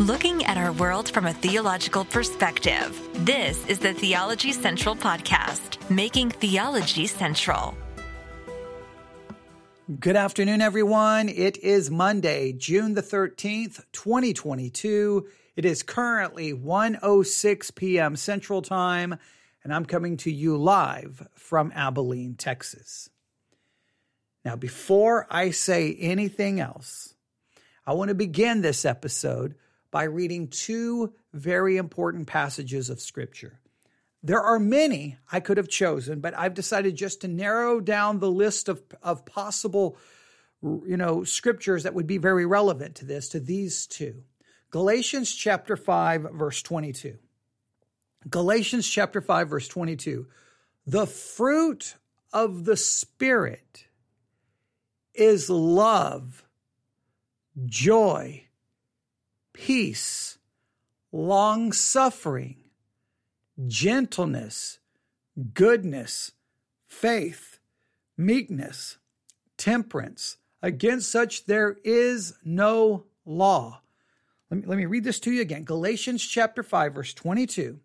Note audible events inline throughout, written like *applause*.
looking at our world from a theological perspective. This is the Theology Central Podcast, making theology central. Good afternoon, everyone. It is Monday, June the 13th, 2022. It is currently 1.06 p.m. Central Time, and I'm coming to you live from Abilene, Texas. Now, before I say anything else, I want to begin this episode by reading two very important passages of Scripture. There are many I could have chosen, but I've decided just to narrow down the list of, of possible you know scriptures that would be very relevant to this to these two. Galatians chapter 5 verse 22. Galatians chapter 5 verse 22. The fruit of the spirit is love, joy, peace, long suffering, gentleness, goodness, faith, meekness, temperance. Against such there is no law. Let me, let me read this to you again. Galatians chapter 5, verse 22.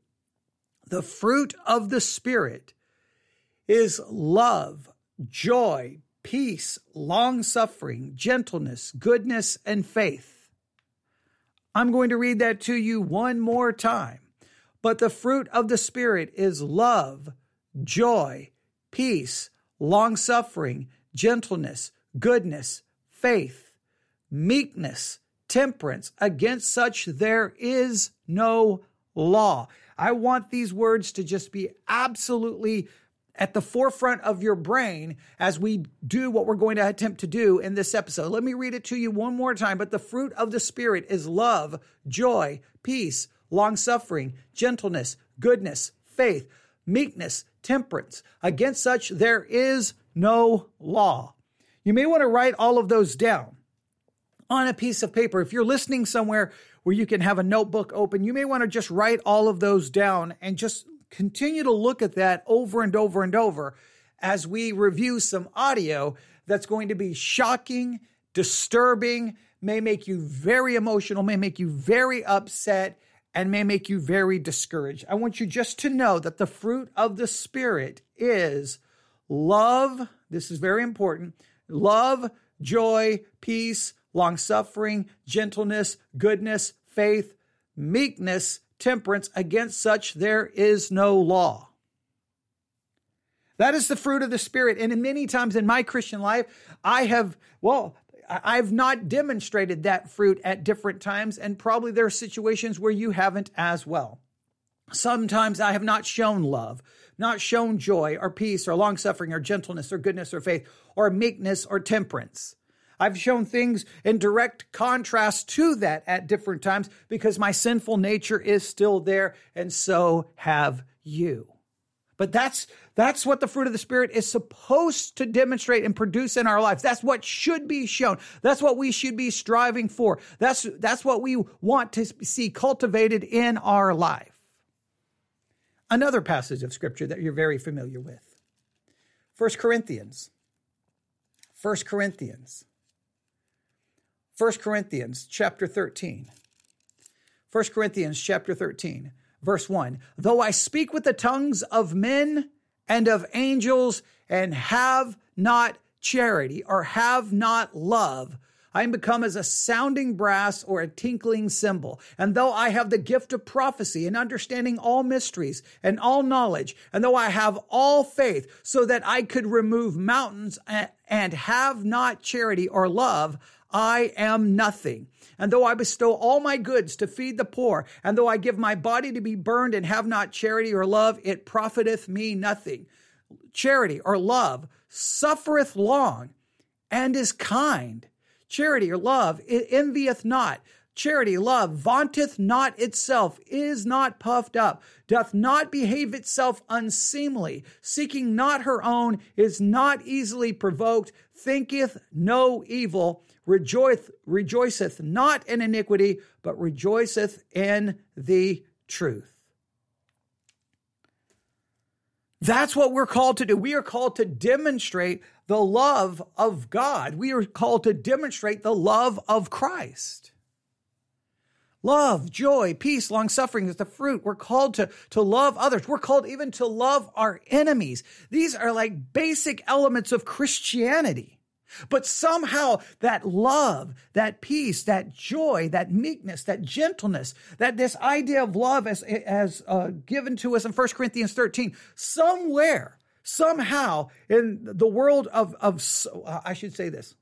The fruit of the Spirit is love, joy, peace, long suffering, gentleness, goodness, and faith I'm going to read that to you one more time. But the fruit of the Spirit is love, joy, peace, long suffering, gentleness, goodness, faith, meekness, temperance. Against such there is no law. I want these words to just be absolutely at the forefront of your brain as we do what we're going to attempt to do in this episode. Let me read it to you one more time. But the fruit of the Spirit is love, joy, peace, long suffering, gentleness, goodness, faith, meekness, temperance. Against such there is no law. You may want to write all of those down on a piece of paper. If you're listening somewhere where you can have a notebook open, you may want to just write all of those down and just continue to look at that over and over and over as we review some audio that's going to be shocking, disturbing, may make you very emotional, may make you very upset, and may make you very discouraged. I want you just to know that the fruit of the Spirit is love. This is very important love, joy, peace, long suffering, gentleness, goodness, faith, meekness, temperance. Against such there is no law. That is the fruit of the Spirit. And many times in my Christian life, I have, well, I've not demonstrated that fruit at different times, and probably there are situations where you haven't as well. Sometimes I have not shown love, not shown joy or peace or long suffering or gentleness or goodness or faith or meekness or temperance. I've shown things in direct contrast to that at different times because my sinful nature is still there, and so have you. But that's that's what the fruit of the spirit is supposed to demonstrate and produce in our lives. That's what should be shown. That's what we should be striving for. That's that's what we want to see cultivated in our life. Another passage of scripture that you're very familiar with. 1 Corinthians. 1 Corinthians 1 Corinthians chapter 13. 1 Corinthians chapter 13, verse 1. Though I speak with the tongues of men and of angels and have not charity or have not love, I am become as a sounding brass or a tinkling cymbal. And though I have the gift of prophecy and understanding all mysteries and all knowledge, and though I have all faith so that I could remove mountains and have not charity or love, I am nothing. And though I bestow all my goods to feed the poor, and though I give my body to be burned and have not charity or love, it profiteth me nothing. Charity or love suffereth long and is kind. Charity or love it envieth not. Charity, love, vaunteth not itself, is not puffed up, doth not behave itself unseemly, seeking not her own, is not easily provoked, thinketh no evil, rejoiceth, rejoiceth not in iniquity, but rejoiceth in the truth. That's what we're called to do. We are called to demonstrate the love of God. We are called to demonstrate the love of Christ. Love, joy, peace, long suffering is the fruit. We're called to, to love others. We're called even to love our enemies. These are like basic elements of Christianity. But somehow that love, that peace, that joy, that meekness, that gentleness, that this idea of love as, as uh, given to us in 1 Corinthians 13, somewhere, somehow in the world of, of uh, I should say this,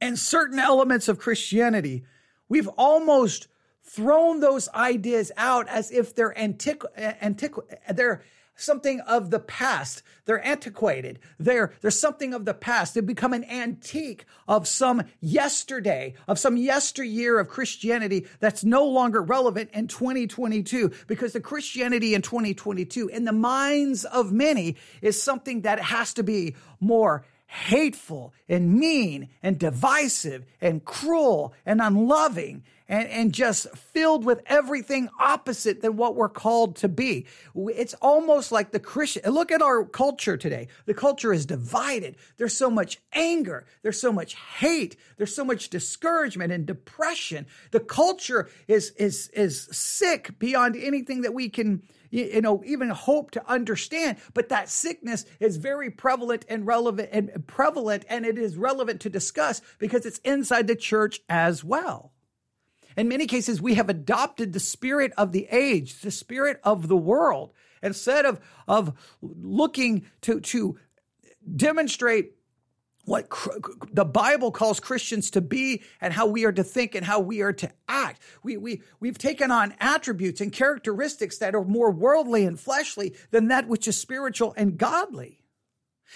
and certain elements of Christianity, We've almost thrown those ideas out as if they're antiqu- antiqu- they're something of the past. They're antiquated. They're, they're something of the past. They've become an antique of some yesterday, of some yesteryear of Christianity that's no longer relevant in 2022 because the Christianity in 2022 in the minds of many is something that has to be more hateful and mean and divisive and cruel and unloving and, and just filled with everything opposite than what we're called to be. It's almost like the Christian. Look at our culture today. The culture is divided. There's so much anger. There's so much hate. There's so much discouragement and depression. The culture is, is, is sick beyond anything that we can you know, even hope to understand. But that sickness is very prevalent and relevant and prevalent, and it is relevant to discuss because it's inside the church as well. In many cases, we have adopted the spirit of the age, the spirit of the world, instead of, of looking to, to demonstrate what the Bible calls Christians to be and how we are to think and how we are to act. We, we, we've taken on attributes and characteristics that are more worldly and fleshly than that which is spiritual and godly.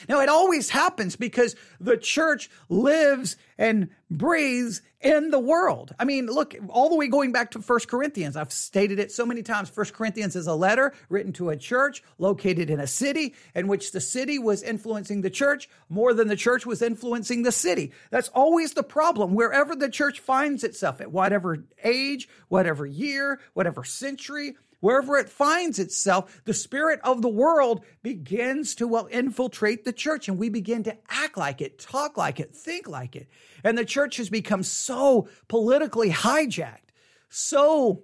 Now, it always happens because the church lives and breathes in the world. I mean, look, all the way going back to First Corinthians. I've stated it so many times. First Corinthians is a letter written to a church located in a city in which the city was influencing the church more than the church was influencing the city. That's always the problem. Wherever the church finds itself at whatever age, whatever year, whatever century, wherever it finds itself, the spirit of the world begins to well infiltrate the church and we begin to act like it, talk like it, think like it. And the church has become so politically hijacked, so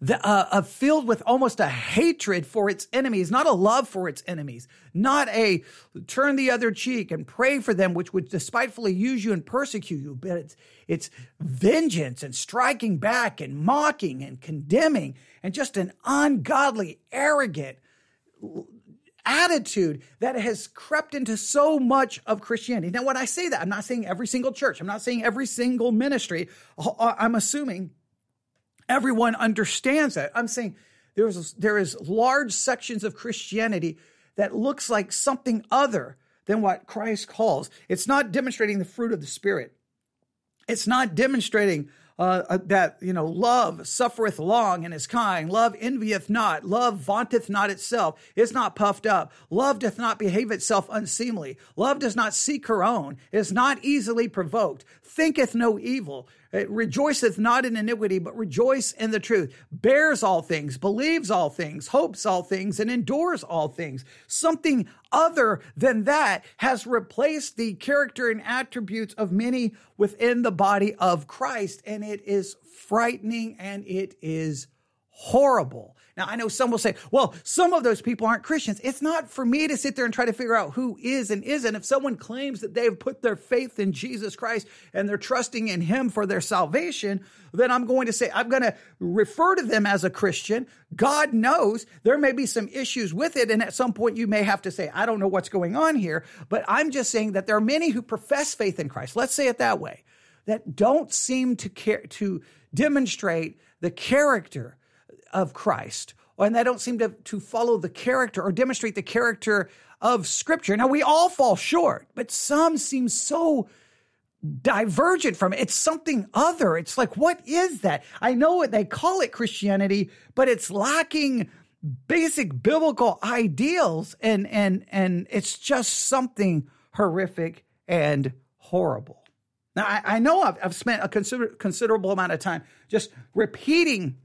the, uh, uh, filled with almost a hatred for its enemies, not a love for its enemies, not a turn the other cheek and pray for them, which would despitefully use you and persecute you, but it's, it's vengeance and striking back and mocking and condemning and just an ungodly, arrogant attitude that has crept into so much of Christianity. Now, when I say that, I'm not saying every single church, I'm not saying every single ministry. I'm assuming everyone understands that. I'm saying there is, there is large sections of Christianity that looks like something other than what Christ calls. It's not demonstrating the fruit of the Spirit. It's not demonstrating uh, uh, that you know love suffereth long and is kind. Love envieth not. Love vaunteth not itself. Is not puffed up. Love doth not behave itself unseemly. Love does not seek her own. Is not easily provoked thinketh no evil it rejoiceth not in iniquity, but rejoice in the truth, bears all things, believes all things, hopes all things, and endures all things. Something other than that has replaced the character and attributes of many within the body of Christ, and it is frightening and it is horrible. Now, I know some will say, well, some of those people aren't Christians. It's not for me to sit there and try to figure out who is and isn't. If someone claims that they've put their faith in Jesus Christ and they're trusting in Him for their salvation, then I'm going to say, I'm going to refer to them as a Christian. God knows there may be some issues with it. And at some point, you may have to say, I don't know what's going on here. But I'm just saying that there are many who profess faith in Christ. Let's say it that way, that don't seem to care to demonstrate the character of Christ, and they don't seem to, to follow the character or demonstrate the character of Scripture. Now, we all fall short, but some seem so divergent from it. It's something other. It's like, what is that? I know what they call it Christianity, but it's lacking basic biblical ideals and and and it's just something horrific and horrible. Now I, I know I've, I've, spent a consider, considerable amount of time just repeating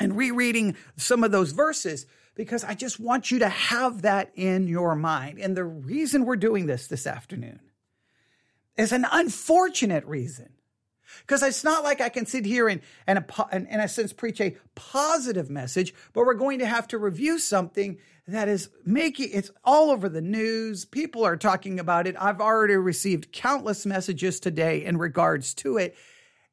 and rereading some of those verses because I just want you to have that in your mind. And the reason we're doing this this afternoon is an unfortunate reason. Because it's not like I can sit here and, and, and, in a sense, preach a positive message, but we're going to have to review something that is making it's all over the news. People are talking about it. I've already received countless messages today in regards to it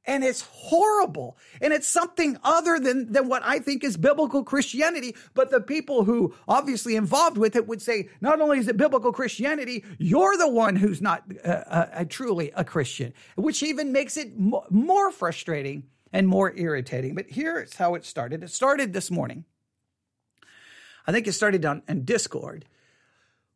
and it's horrible. And it's something other than than what i think is biblical christianity. But the people who obviously involved with it would say not only is it biblical christianity you're the one who's not uh, uh, truly a christian which even makes it mo- more frustrating and more irritating. But here's how it started. It started this morning. I think it started on in discord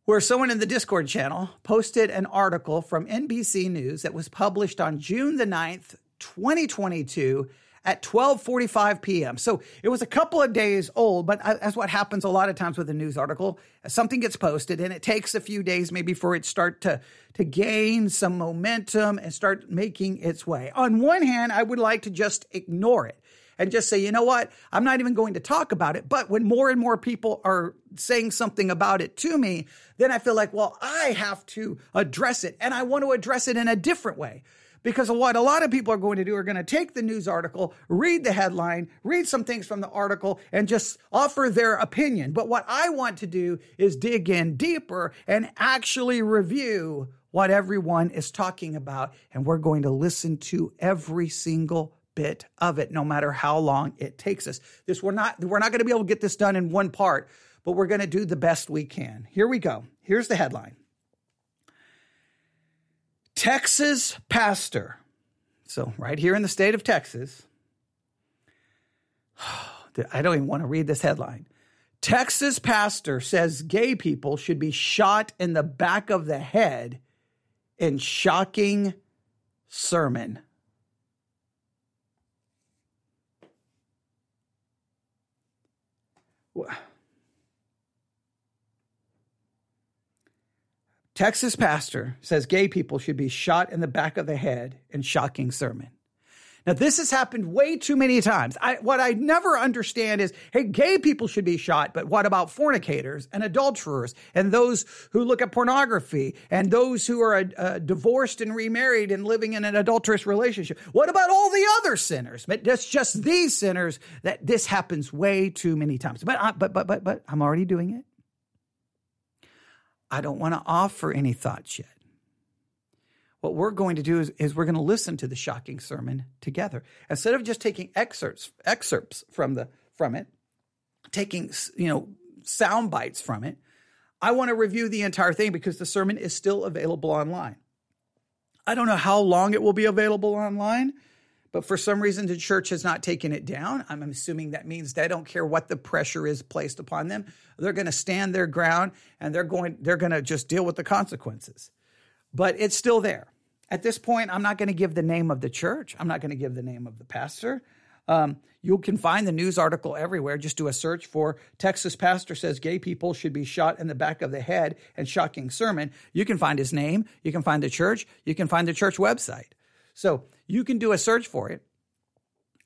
where someone in the Discord channel posted an article from NBC News that was published on June the 9th, 2022 at 12:45 p.m. So it was a couple of days old, but as what happens a lot of times with a news article, something gets posted and it takes a few days maybe for it start to to gain some momentum and start making its way. On one hand, I would like to just ignore it and just say, you know what? I'm not even going to talk about it. But when more and more people are saying something about it to me, then I feel like, well, I have to address it and I want to address it in a different way. Because what a lot of people are going to do are going to take the news article, read the headline, read some things from the article, and just offer their opinion. But what I want to do is dig in deeper and actually review what everyone is talking about. And we're going to listen to every single bit of it, no matter how long it takes us. This we're not we're not going to be able to get this done in one part, but we're going to do the best we can. Here we go. Here's the headline. Texas pastor. So, right here in the state of Texas, *sighs* I don't even want to read this headline. Texas pastor says gay people should be shot in the back of the head in shocking sermon. What? Texas pastor says gay people should be shot in the back of the head in shocking sermon. Now, this has happened way too many times. I, what I never understand is, hey, gay people should be shot, but what about fornicators and adulterers and those who look at pornography and those who are uh, divorced and remarried and living in an adulterous relationship? What about all the other sinners? But it's just these sinners that this happens way too many times. But, I, but, but, but, but I'm already doing it. I don't want to offer any thoughts yet. What we're going to do is, is we're going to listen to the shocking sermon together. Instead of just taking excerpts excerpts from the from it, taking you know sound bites from it, I want to review the entire thing because the sermon is still available online. I don't know how long it will be available online. But for some reason, the church has not taken it down. I'm assuming that means they don't care what the pressure is placed upon them. They're going to stand their ground and they're going, they're going to just deal with the consequences. But it's still there. At this point, I'm not going to give the name of the church. I'm not going to give the name of the pastor. Um, you can find the news article everywhere. Just do a search for Texas pastor says gay people should be shot in the back of the head and shocking sermon. You can find his name. You can find the church. You can find the church website. So you can do a search for it.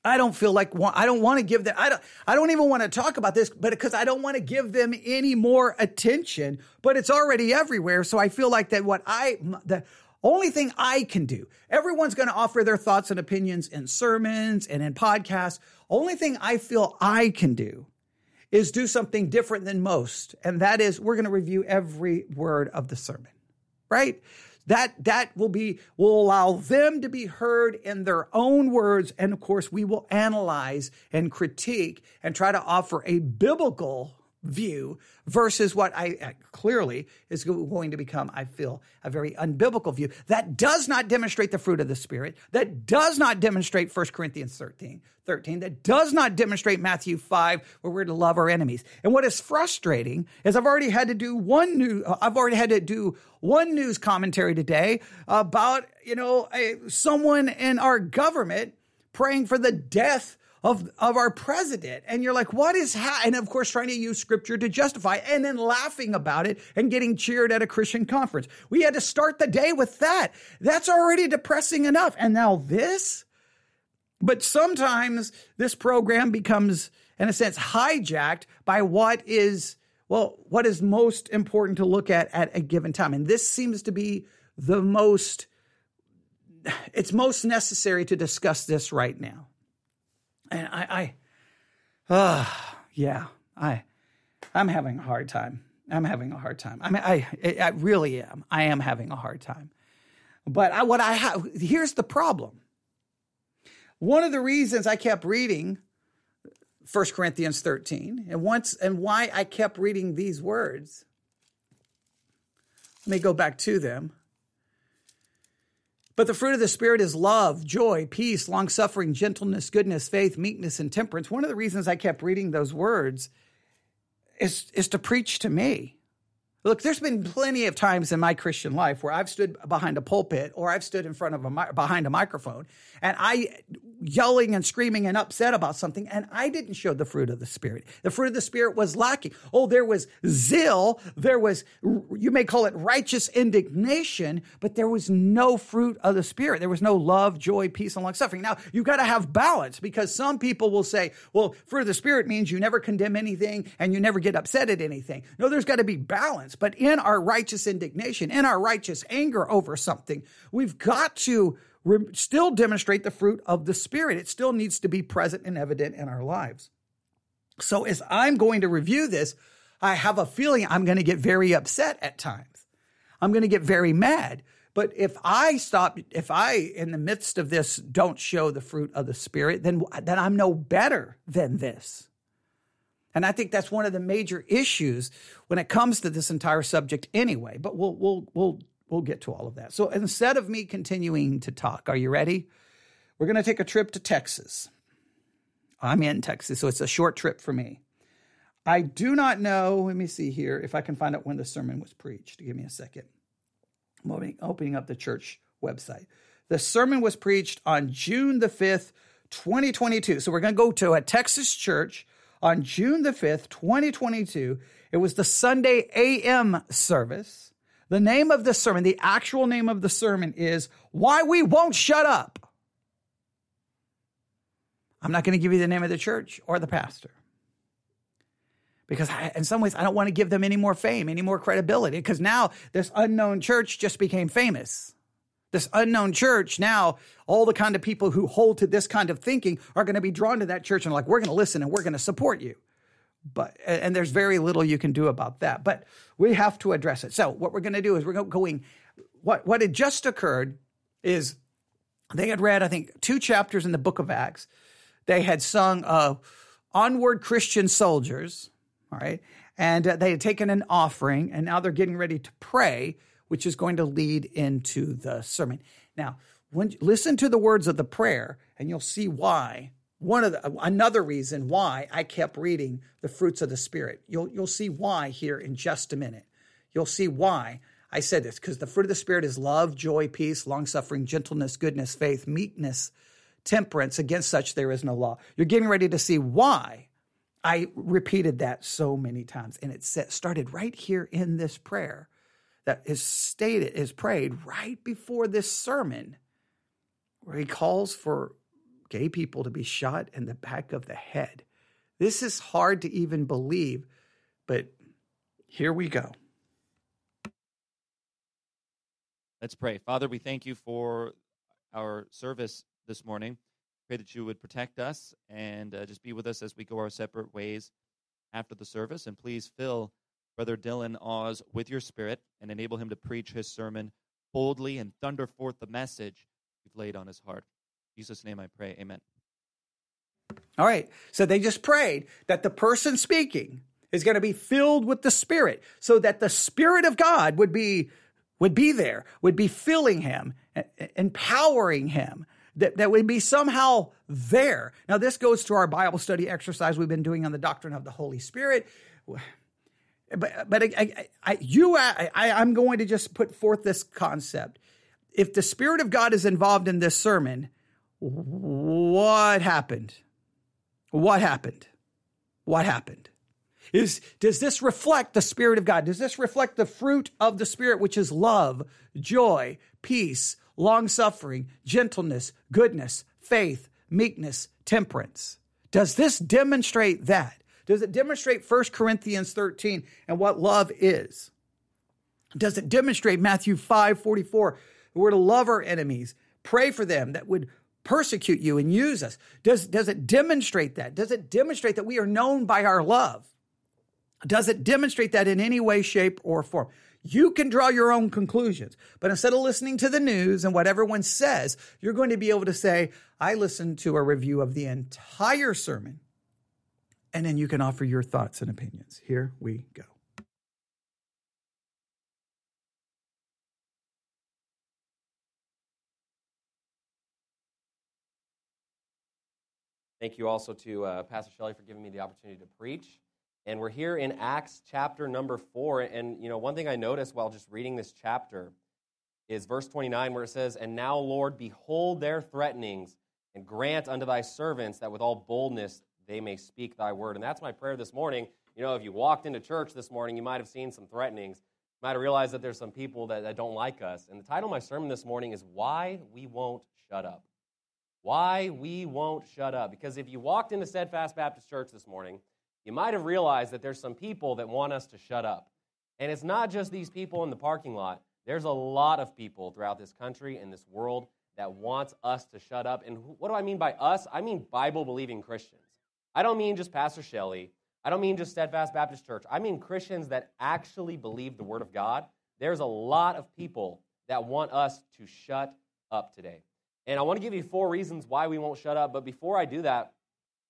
I don't feel like I don't want to give them. I don't. I don't even want to talk about this, but because I don't want to give them any more attention. But it's already everywhere, so I feel like that. What I the only thing I can do. Everyone's going to offer their thoughts and opinions in sermons and in podcasts. Only thing I feel I can do is do something different than most, and that is we're going to review every word of the sermon. Right? That that will be will allow them to be heard in their own words. And of course we will analyze and critique and try to offer a biblical view versus what I uh, clearly is going to become, I feel, a very unbiblical view that does not demonstrate the fruit of the Spirit, that does not demonstrate 1 Corinthians 13, 13, that does not demonstrate Matthew 5, where we're to love our enemies. And what is frustrating is I've already had to do one new, uh, I've already had to do one news commentary today about, you know, a, someone in our government praying for the death of, of our president. And you're like, what is ha-? And of course, trying to use scripture to justify and then laughing about it and getting cheered at a Christian conference. We had to start the day with that. That's already depressing enough. And now this? But sometimes this program becomes, in a sense, hijacked by what is, well, what is most important to look at at a given time. And this seems to be the most it's most necessary to discuss this right now. And I, I, uh, yeah, I, I'm having a hard time. I'm having a hard time. I mean, I, I really am. I am having a hard time. But I, what I have, here's the problem. One of the reasons I kept reading 1 Corinthians 13 and once and why I kept reading these words. Let me go back to them. But the fruit of the Spirit is love, joy, peace, long suffering, gentleness, goodness, faith, meekness, and temperance. One of the reasons I kept reading those words is, is to preach to me. Look, there's been plenty of times in my Christian life where I've stood behind a pulpit or I've stood in front of a behind a microphone and I yelling and screaming and upset about something and I didn't show the fruit of the spirit. The fruit of the spirit was lacking. Oh, there was zeal, there was you may call it righteous indignation, but there was no fruit of the spirit. There was no love, joy, peace and long suffering. Now, you've got to have balance because some people will say, well, fruit of the spirit means you never condemn anything and you never get upset at anything. No, there's got to be balance. But in our righteous indignation, in our righteous anger over something, we've got to re- still demonstrate the fruit of the Spirit. It still needs to be present and evident in our lives. So as I'm going to review this, I have a feeling I'm going to get very upset at times. I'm going to get very mad. But if I stop, if I, in the midst of this, don't show the fruit of the Spirit, then, then I'm no better than this. And I think that's one of the major issues when it comes to this entire subject anyway. But we'll we'll we'll we'll get to all of that. So instead of me continuing to talk, are you ready? We're going to take a trip to Texas. I'm in Texas, so it's a short trip for me. I do not know, let me see here if I can find out when the sermon was preached. Give me a second. I'm opening up the church website. The sermon was preached on June the 5th, 2022. So we're going to go to a Texas church on June the 5th, 2022. It was the Sunday AM service. The name of the sermon, the actual name of the sermon is Why We Won't Shut Up. I'm not going to give you the name of the church or the pastor because I, in some ways I don't want to give them any more fame, any more credibility because now this unknown church just became famous this unknown church now all the kind of people who hold to this kind of thinking are going to be drawn to that church and like we're going to listen and we're going to support you. But and there's very little you can do about that but we have to address it. So what we're going to do is we're going what what had just occurred is they had read i think two chapters in the book of acts. They had sung uh, onward christian soldiers all right? And uh, they had taken an offering and now they're getting ready to pray which is going to lead into the sermon. Now, when listen to the words of the prayer, and you'll see why. One of the, another reason why I kept reading the fruits of the spirit. You'll you'll see why here in just a minute. You'll see why I said this because the fruit of the spirit is love, joy, peace, long suffering, gentleness, goodness, faith, meekness, temperance. Against such there is no law. You're getting ready to see why I repeated that so many times, and it started right here in this prayer that is stated, is prayed right before this sermon, where he calls for gay people to be shot in the back of the head. This is hard to even believe, but here we go. Let's pray. Father, we thank you for our service this morning. Pray that you would protect us and uh, just be with us as we go our separate ways after the service. And please fill Brother Dillon Awes with your spirit and enable him to preach his sermon boldly and thunder forth the message you've laid on his heart. In Jesus' name I pray. Amen. All right. So they just prayed that the person speaking is going to be filled with the Spirit so that the Spirit of God would be would be there, would be filling him, empowering him, that, that would be somehow there. Now, this goes to our Bible study exercise we've been doing on the doctrine of the Holy Spirit but but I, I, I you I, I'm going to just put forth this concept. If the Spirit of God is involved in this sermon, what happened? What happened? What happened? Is does this reflect the Spirit of God? Does this reflect the fruit of the Spirit, which is love, joy, peace, long suffering, gentleness, goodness, faith, meekness, temperance? Does this demonstrate that? Does it demonstrate 1 Corinthians 13 and what love is? Does it demonstrate Matthew 5 44? We're to love our enemies, pray for them that would persecute you and use us? Does, does it demonstrate that? Does it demonstrate that we are known by our love? Does it demonstrate that in any way, shape, or form? You can draw your own conclusions, but instead of listening to the news and what everyone says, you're going to be able to say, I listened to a review of the entire sermon, and then you can offer your thoughts and opinions. Here we go. Thank you also to uh, Pastor Shelley for giving me the opportunity to preach. And we're here in Acts chapter number four. And, you know, one thing I noticed while just reading this chapter is verse 29, where it says, And now, Lord, behold their threatenings, and grant unto thy servants that with all boldness they may speak thy word. And that's my prayer this morning. You know, if you walked into church this morning, you might have seen some threatenings. You might have realized that there's some people that, that don't like us. And the title of my sermon this morning is Why We Won't Shut Up. Why We Won't Shut Up. Because if you walked into Steadfast Baptist Church this morning, you might have realized that there's some people that want us to shut up. And it's not just these people in the parking lot. There's a lot of people throughout this country and this world that wants us to shut up. And what do I mean by us? I mean Bible believing Christians. I don't mean just Pastor Shelley. I don't mean just Steadfast Baptist Church. I mean Christians that actually believe the Word of God. There's a lot of people that want us to shut up today. And I want to give you four reasons why we won't shut up. But before I do that,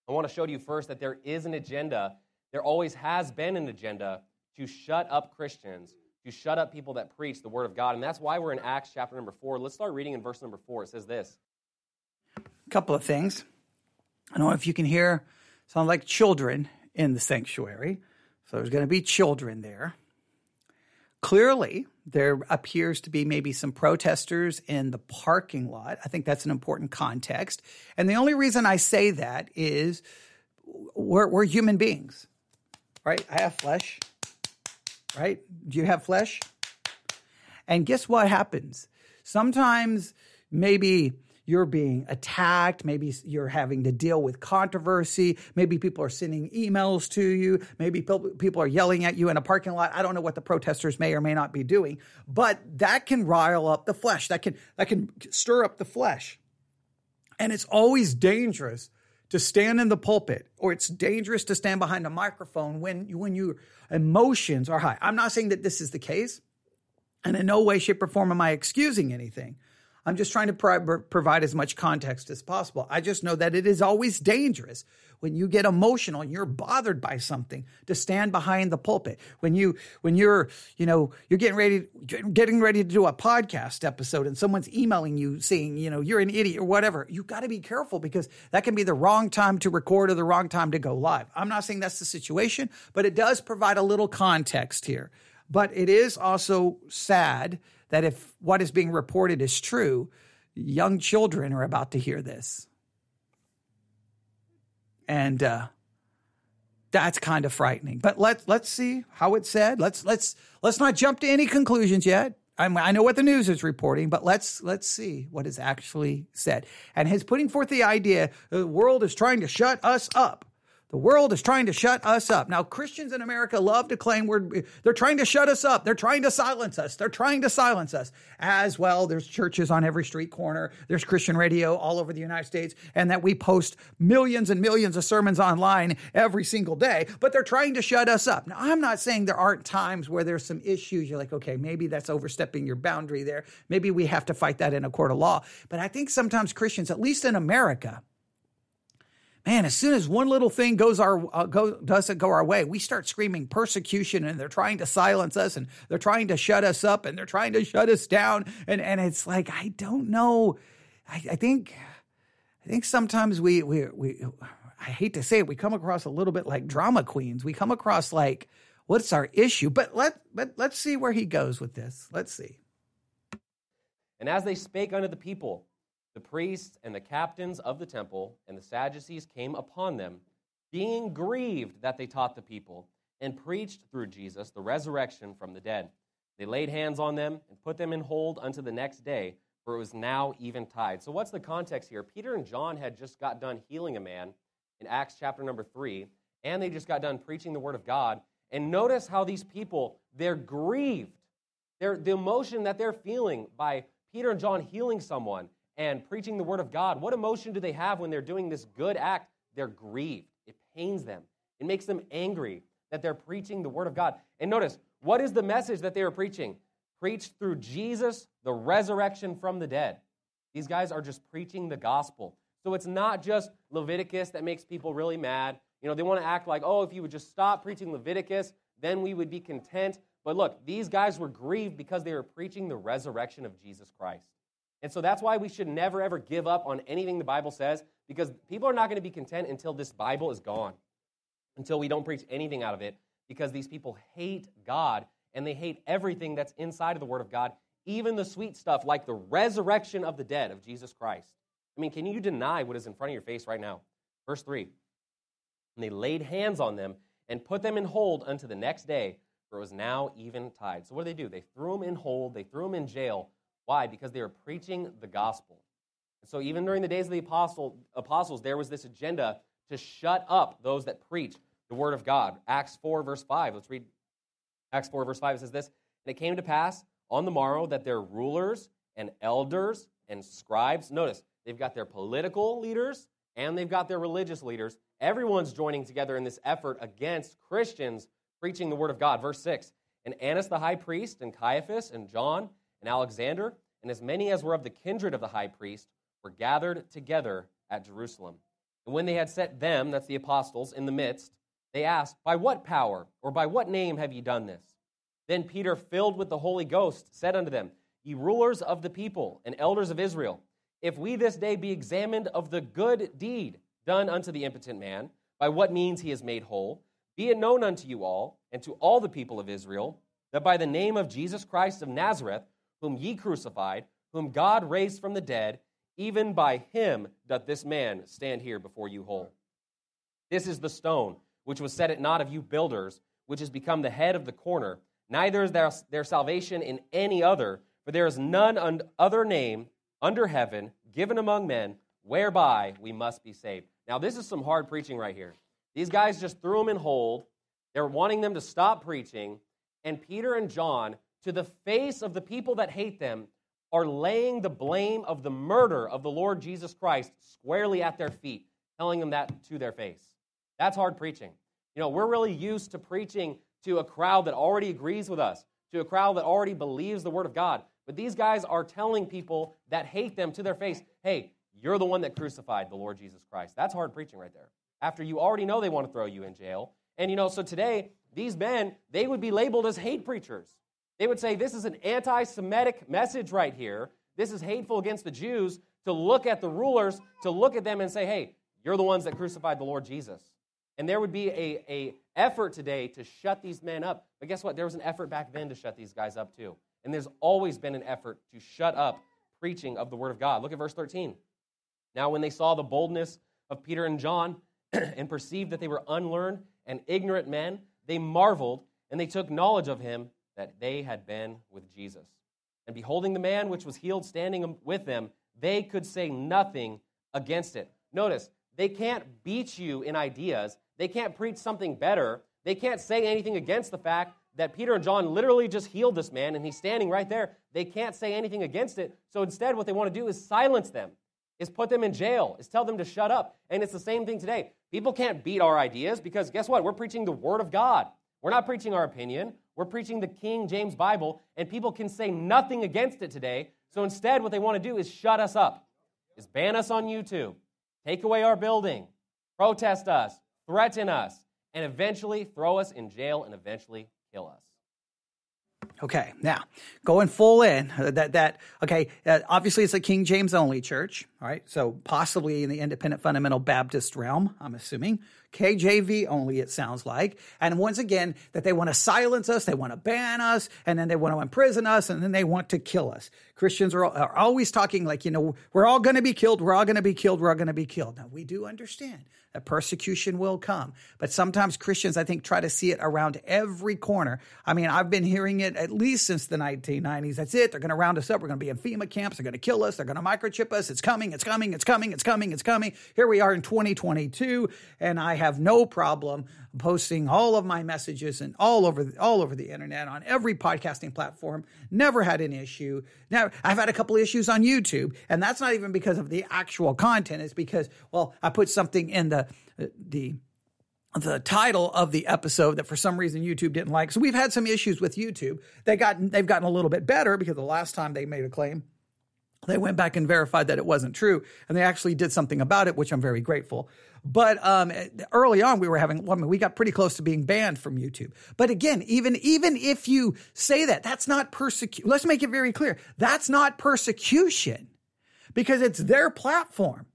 I want to show you first that there is an agenda. There always has been an agenda to shut up Christians, to shut up people that preach the Word of God. And that's why we're in Acts chapter number four. Let's start reading in verse number four. It says this A couple of things. I don't know if you can hear, sound like children in the sanctuary. So there's going to be children there. Clearly, there appears to be maybe some protesters in the parking lot. I think that's an important context. And the only reason I say that is we're, we're human beings, right? I have flesh, right? Do you have flesh? And guess what happens? Sometimes maybe you're being attacked. Maybe you're having to deal with controversy. Maybe people are sending emails to you. Maybe people are yelling at you in a parking lot. I don't know what the protesters may or may not be doing, but that can rile up the flesh. That can, that can stir up the flesh. And it's always dangerous to stand in the pulpit or it's dangerous to stand behind a microphone when, when your emotions are high. I'm not saying that this is the case. And in no way, shape, or form am I excusing anything. I'm just trying to pro- provide as much context as possible. I just know that it is always dangerous when you get emotional and you're bothered by something to stand behind the pulpit. When you when you're you know you're getting ready getting ready to do a podcast episode and someone's emailing you saying you know you're an idiot or whatever, you got to be careful because that can be the wrong time to record or the wrong time to go live. I'm not saying that's the situation, but it does provide a little context here. But it is also sad that if what is being reported is true, young children are about to hear this. And uh, that's kind of frightening. But let's let's see how it's said. Let's let's let's not jump to any conclusions yet. I'm, i know what the news is reporting, but let's let's see what is actually said. And his putting forth the idea the world is trying to shut us up. The world is trying to shut us up. Now, Christians in America love to claim we're, they're trying to shut us up. They're trying to silence us. They're trying to silence us. As well, there's churches on every street corner. There's Christian radio all over the United States, and that we post millions and millions of sermons online every single day, but they're trying to shut us up. Now, I'm not saying there aren't times where there's some issues. You're like, okay, maybe that's overstepping your boundary there. Maybe we have to fight that in a court of law. But I think sometimes Christians, at least in America, man, as soon as one little thing goes our uh, go, doesn't go our way, we start screaming persecution, and they're trying to silence us, and they're trying to shut us up, and they're trying to shut us down, and and it's like I don't know. I, I think I think sometimes we we we I hate to say it, we come across a little bit like drama queens. We come across like what's our issue? But let but let's see where he goes with this. Let's see. And as they spake unto the people, the priests and the captains of the temple and the Sadducees came upon them, being grieved that they taught the people, and preached through Jesus the resurrection from the dead. They laid hands on them and put them in hold unto the next day, for it was now eventide. So, what's the context here? Peter and John had just got done healing a man in Acts chapter number three, and they just got done preaching the word of God. And notice how these people, they're grieved. They're, the emotion that they're feeling by Peter and John healing someone and preaching the word of God, what emotion do they have when they're doing this good act? They're grieved. It pains them. It makes them angry that they're preaching the word of God. And notice, what is the message that they are preaching? Preached through Jesus, the resurrection from the dead. These guys are just preaching the gospel. So it's not just Leviticus that makes people really mad. You know, they want to act like, oh, if you would just stop preaching Leviticus, then we would be content. But look, these guys were grieved because they were preaching the resurrection of Jesus Christ. And so that's why we should never, ever give up on anything the Bible says, because people are not going to be content until this Bible is gone, until we don't preach anything out of it, because these people hate God and they hate everything that's inside of the Word of God, even the sweet stuff like the resurrection of the dead of Jesus Christ. I mean, can you deny what is in front of your face right now? Verse 3 And they laid hands on them and put them in hold unto the next day, for it was now eventide. So what do they do? They threw them in hold, they threw them in jail. Why? Because they were preaching the gospel. And so even during the days of the apostle, apostles, there was this agenda to shut up those that preach the word of God. Acts 4, verse 5. Let's read Acts 4, verse 5. It says this And it came to pass on the morrow that their rulers and elders and scribes, notice, they've got their political leaders and they've got their religious leaders. Everyone's joining together in this effort against Christians preaching the word of God. Verse 6 And Annas the high priest, and Caiaphas, and John, and Alexander, and as many as were of the kindred of the high priest, were gathered together at Jerusalem. And when they had set them, that's the apostles, in the midst, they asked, By what power or by what name have ye done this? Then Peter, filled with the Holy Ghost, said unto them, Ye rulers of the people and elders of Israel, if we this day be examined of the good deed done unto the impotent man, by what means he is made whole, be it known unto you all and to all the people of Israel, that by the name of Jesus Christ of Nazareth, whom ye crucified, whom God raised from the dead, even by him doth this man stand here before you whole. This is the stone which was set at naught of you builders, which has become the head of the corner. Neither is there, there salvation in any other, for there is none other name under heaven given among men whereby we must be saved. Now, this is some hard preaching right here. These guys just threw them in hold. They're wanting them to stop preaching. And Peter and John, to the face of the people that hate them, are laying the blame of the murder of the Lord Jesus Christ squarely at their feet, telling them that to their face. That's hard preaching. You know, we're really used to preaching to a crowd that already agrees with us, to a crowd that already believes the Word of God. But these guys are telling people that hate them to their face, hey, you're the one that crucified the Lord Jesus Christ. That's hard preaching right there. After you already know they want to throw you in jail. And you know, so today, these men, they would be labeled as hate preachers. They would say, this is an anti Semitic message right here. This is hateful against the Jews to look at the rulers, to look at them and say, hey, you're the ones that crucified the Lord Jesus. And there would be a, a effort today to shut these men up. But guess what? There was an effort back then to shut these guys up too. And there's always been an effort to shut up preaching of the word of God. Look at verse 13. Now, when they saw the boldness of Peter and John *clears throat* and perceived that they were unlearned and ignorant men, they marveled and they took knowledge of him that they had been with Jesus. And beholding the man which was healed standing with them, they could say nothing against it. Notice, they can't beat you in ideas. They can't preach something better. They can't say anything against the fact that Peter and John literally just healed this man and he's standing right there. They can't say anything against it. So instead, what they want to do is silence them, is put them in jail, is tell them to shut up. And it's the same thing today. People can't beat our ideas because guess what? We're preaching the Word of God. We're not preaching our opinion. We're preaching the King James Bible, and people can say nothing against it today. So instead, what they want to do is shut us up, is ban us on YouTube, take away our building, protest us, threaten us, and eventually throw us in jail and eventually kill us. Okay, now going full in uh, that that okay. Uh, obviously, it's a King James only church, all right? So possibly in the independent fundamental Baptist realm, I'm assuming. KJV only, it sounds like. And once again, that they want to silence us, they want to ban us, and then they want to imprison us, and then they want to kill us. Christians are, are always talking like, you know, we're all going to be killed, we're all going to be killed, we're all going to be killed. Now, we do understand that persecution will come, but sometimes Christians, I think, try to see it around every corner. I mean, I've been hearing it at least since the 1990s. That's it. They're going to round us up. We're going to be in FEMA camps. They're going to kill us. They're going to microchip us. It's coming. It's coming. It's coming. It's coming. It's coming. Here we are in 2022, and I have no problem posting all of my messages and all over all over the internet on every podcasting platform. Never had an issue. Now I've had a couple issues on YouTube, and that's not even because of the actual content. It's because well, I put something in the the the title of the episode that for some reason YouTube didn't like. So we've had some issues with YouTube. They got they've gotten a little bit better because the last time they made a claim, they went back and verified that it wasn't true, and they actually did something about it, which I'm very grateful. But um, early on, we were having, I mean, we got pretty close to being banned from YouTube. But again, even even if you say that, that's not persecution. Let's make it very clear. That's not persecution because it's their platform.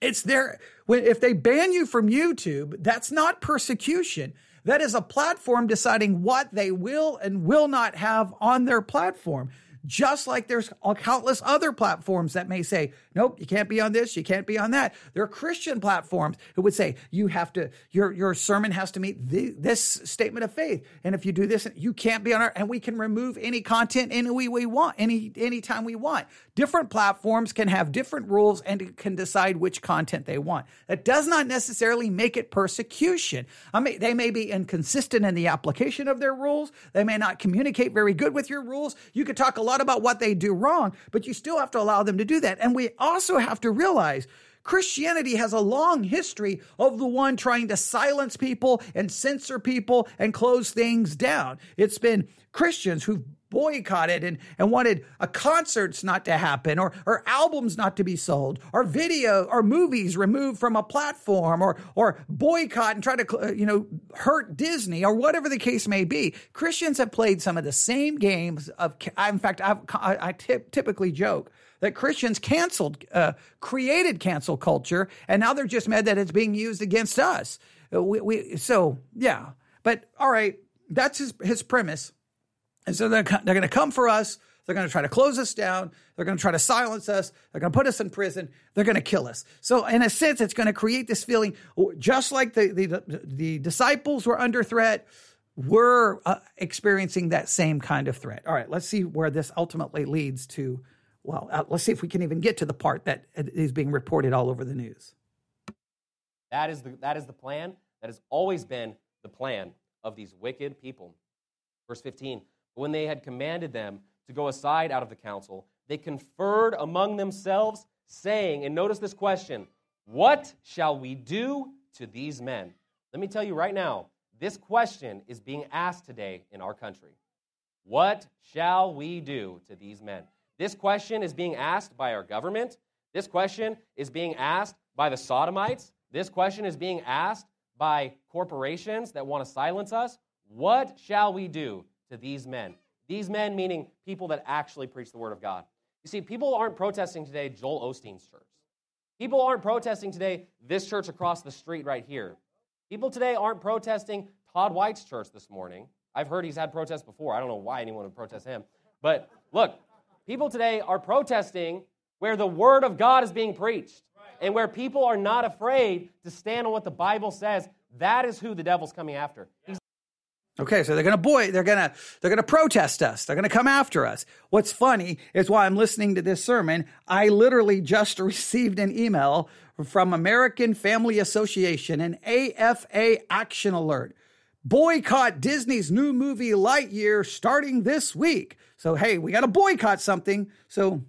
It's their when if they ban you from YouTube, that's not persecution. That is a platform deciding what they will and will not have on their platform. Just like there's countless other platforms that may say, nope, you can't be on this, you can't be on that. There are Christian platforms who would say, you have to, your, your sermon has to meet the, this statement of faith. And if you do this, you can't be on our, and we can remove any content any way we want, any, anytime we want. Different platforms can have different rules and can decide which content they want. That does not necessarily make it persecution. I mean, they may be inconsistent in the application of their rules. They may not communicate very good with your rules. You could talk a lot about what they do wrong, but you still have to allow them to do that. And we also have to realize Christianity has a long history of the one trying to silence people and censor people and close things down. It's been Christians who've boycotted and, and wanted a concerts not to happen or, or albums not to be sold or video or movies removed from a platform or, or boycott and try to, uh, you know, hurt Disney or whatever the case may be. Christians have played some of the same games of, in fact, I've, typically joke that Christians canceled, uh, created cancel culture, and now they're just mad that it's being used against us. Uh, we, we, so, yeah. But all right, that's his, his premise. And so they're, they're going to come for us. They're going to try to close us down. They're going to try to silence us. They're going to put us in prison. They're going to kill us. So, in a sense, it's going to create this feeling, just like the, the, the disciples were under threat, we're uh, experiencing that same kind of threat. All right, let's see where this ultimately leads to. Well, uh, let's see if we can even get to the part that is being reported all over the news. That is the, that is the plan. That has always been the plan of these wicked people. Verse 15 when they had commanded them to go aside out of the council, they conferred among themselves, saying, and notice this question What shall we do to these men? Let me tell you right now, this question is being asked today in our country. What shall we do to these men? This question is being asked by our government. This question is being asked by the sodomites. This question is being asked by corporations that want to silence us. What shall we do to these men. These men meaning people that actually preach the word of God. You see, people aren't protesting today Joel Osteen's church. People aren't protesting today this church across the street right here. People today aren't protesting Todd White's church this morning. I've heard he's had protests before. I don't know why anyone would protest him. But look, people today are protesting where the word of God is being preached and where people are not afraid to stand on what the Bible says. That is who the devil's coming after. He's Okay, so they're gonna boy, they're gonna they're gonna protest us. They're gonna come after us. What's funny is while I'm listening to this sermon, I literally just *laughs* received an email from American Family Association, an AFA action alert. Boycott Disney's new movie Lightyear starting this week. So hey, we gotta boycott something. So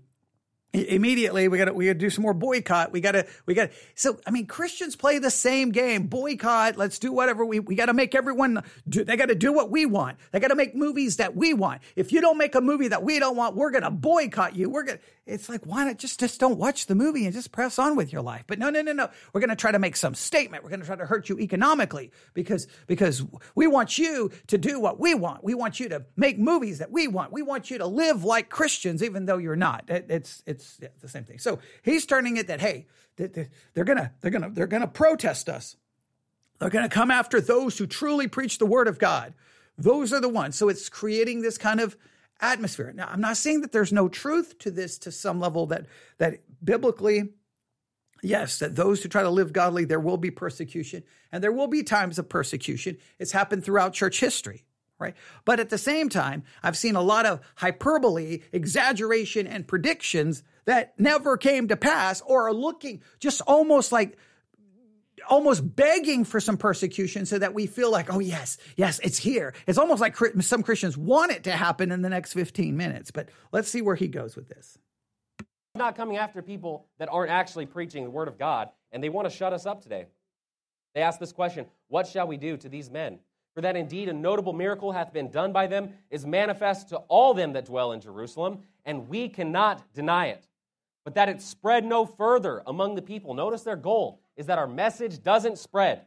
immediately we got to we got to do some more boycott. We got to we got to so i mean christians play the same game. Boycott let's do whatever we we got to make everyone do they got to do what we want. They got to make movies that we want. If you don't make a movie that we don't want we're going to boycott you. We're to it's like why not just just don't watch the movie and just press on with your life. But no no no no. We're going to try to make some statement. We're going to try to hurt you economically because because we want you to do what we want. We want you to make movies that we want. We want you to live like christians even though you're not. It, it's it's yeah, the same thing. So he's turning it that hey they're gonna they're gonna they're gonna protest us. They're gonna come after those who truly preach the word of god. Those are the ones. So it's creating this kind of atmosphere. Now, I'm not saying that there's no truth to this to some level that that biblically yes, that those who try to live godly there will be persecution and there will be times of persecution. It's happened throughout church history. right? But at the same time, I've seen a lot of hyperbole, exaggeration, and predictions that never came to pass or are looking just almost like almost begging for some persecution so that we feel like, oh, yes, yes, it's here. It's almost like some Christians want it to happen in the next 15 minutes. But let's see where he goes with this. Not coming after people that aren't actually preaching the word of God, and they want to shut us up today. They ask this question What shall we do to these men? For that indeed a notable miracle hath been done by them, is manifest to all them that dwell in Jerusalem, and we cannot deny it. But that it spread no further among the people. Notice their goal is that our message doesn't spread.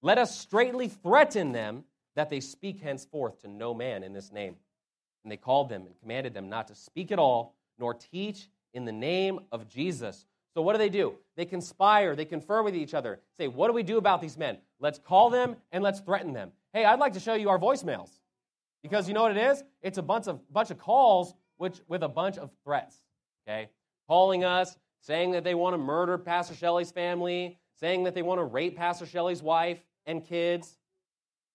Let us straightly threaten them that they speak henceforth to no man in this name. And they called them and commanded them not to speak at all, nor teach in the name of Jesus. So, what do they do? They conspire, they confer with each other, say, What do we do about these men? Let's call them and let's threaten them. Hey, I'd like to show you our voicemails. Because you know what it is? It's a bunch of, bunch of calls which, with a bunch of threats. Okay? Calling us, saying that they want to murder Pastor Shelley's family, saying that they want to rape Pastor Shelley's wife and kids,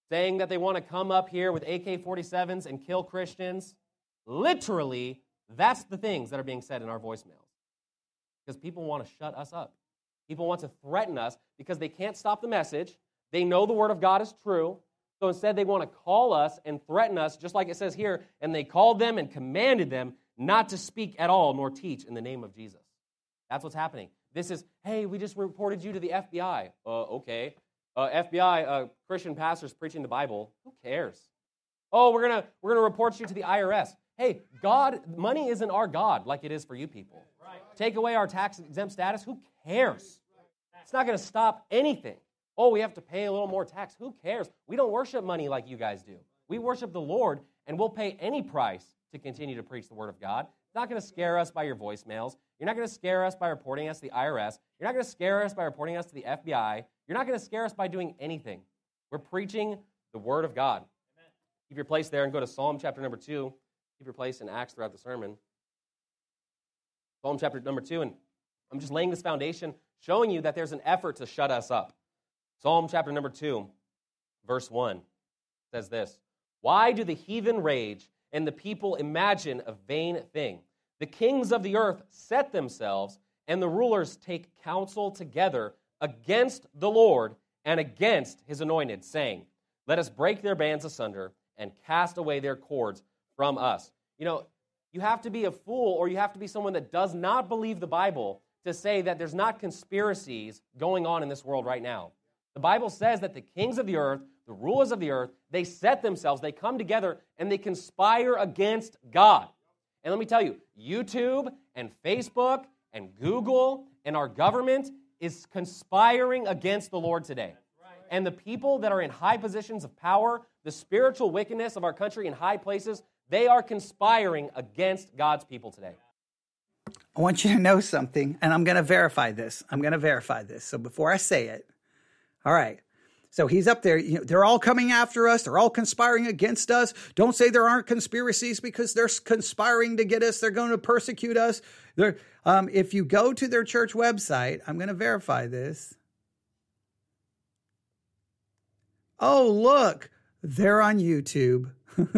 saying that they want to come up here with AK 47s and kill Christians. Literally, that's the things that are being said in our voicemails. Because people want to shut us up. People want to threaten us because they can't stop the message. They know the Word of God is true. So instead, they want to call us and threaten us, just like it says here. And they called them and commanded them not to speak at all nor teach in the name of Jesus. That's what's happening. This is, hey, we just reported you to the FBI. Uh, okay. Uh, FBI, uh, Christian pastors preaching the Bible. Who cares? Oh, we're gonna we're gonna report you to the IRS. Hey, God, money isn't our God like it is for you people. Right. Take away our tax exempt status. Who cares? It's not gonna stop anything. Oh, we have to pay a little more tax. Who cares? We don't worship money like you guys do. We worship the Lord, and we'll pay any price to continue to preach the Word of God. It's not going to scare us by your voicemails. You're not going to scare us by reporting us to the IRS. You're not going to scare us by reporting us to the FBI. You're not going to scare us by doing anything. We're preaching the Word of God. Amen. Keep your place there and go to Psalm chapter number 2. Keep your place in Acts throughout the sermon. Psalm chapter number 2. And I'm just laying this foundation, showing you that there's an effort to shut us up. Psalm chapter number 2, verse 1 says this Why do the heathen rage and the people imagine a vain thing. The kings of the earth set themselves, and the rulers take counsel together against the Lord and against his anointed, saying, Let us break their bands asunder and cast away their cords from us. You know, you have to be a fool or you have to be someone that does not believe the Bible to say that there's not conspiracies going on in this world right now. The Bible says that the kings of the earth the rulers of the earth, they set themselves, they come together, and they conspire against God. And let me tell you, YouTube and Facebook and Google and our government is conspiring against the Lord today. And the people that are in high positions of power, the spiritual wickedness of our country in high places, they are conspiring against God's people today. I want you to know something, and I'm going to verify this. I'm going to verify this. So before I say it, all right, so he's up there. You know, they're all coming after us. They're all conspiring against us. Don't say there aren't conspiracies because they're conspiring to get us. They're going to persecute us. Um, if you go to their church website, I'm going to verify this. Oh, look, they're on YouTube. *laughs*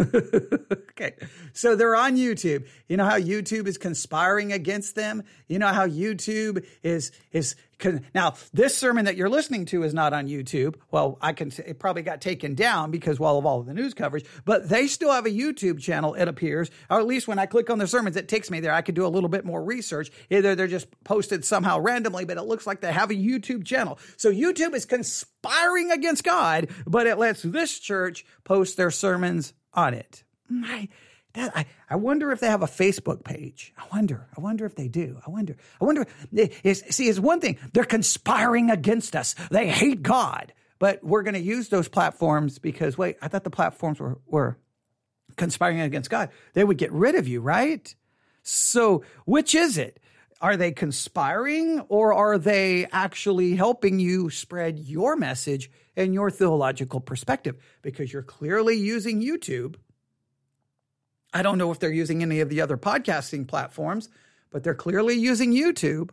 okay. So they're on YouTube. You know how YouTube is conspiring against them? You know how YouTube is is now this sermon that you're listening to is not on YouTube. Well, I can it probably got taken down because well of all of the news coverage, but they still have a YouTube channel it appears. Or at least when I click on the sermons it takes me there. I could do a little bit more research. Either they're just posted somehow randomly, but it looks like they have a YouTube channel. So YouTube is conspiring against God, but it lets this church post their sermons on it. I, I, I wonder if they have a Facebook page. I wonder. I wonder if they do. I wonder. I wonder. See, it's one thing. They're conspiring against us. They hate God. But we're going to use those platforms because, wait, I thought the platforms were, were conspiring against God. They would get rid of you, right? So, which is it? Are they conspiring or are they actually helping you spread your message and your theological perspective? Because you're clearly using YouTube. I don't know if they're using any of the other podcasting platforms, but they're clearly using YouTube.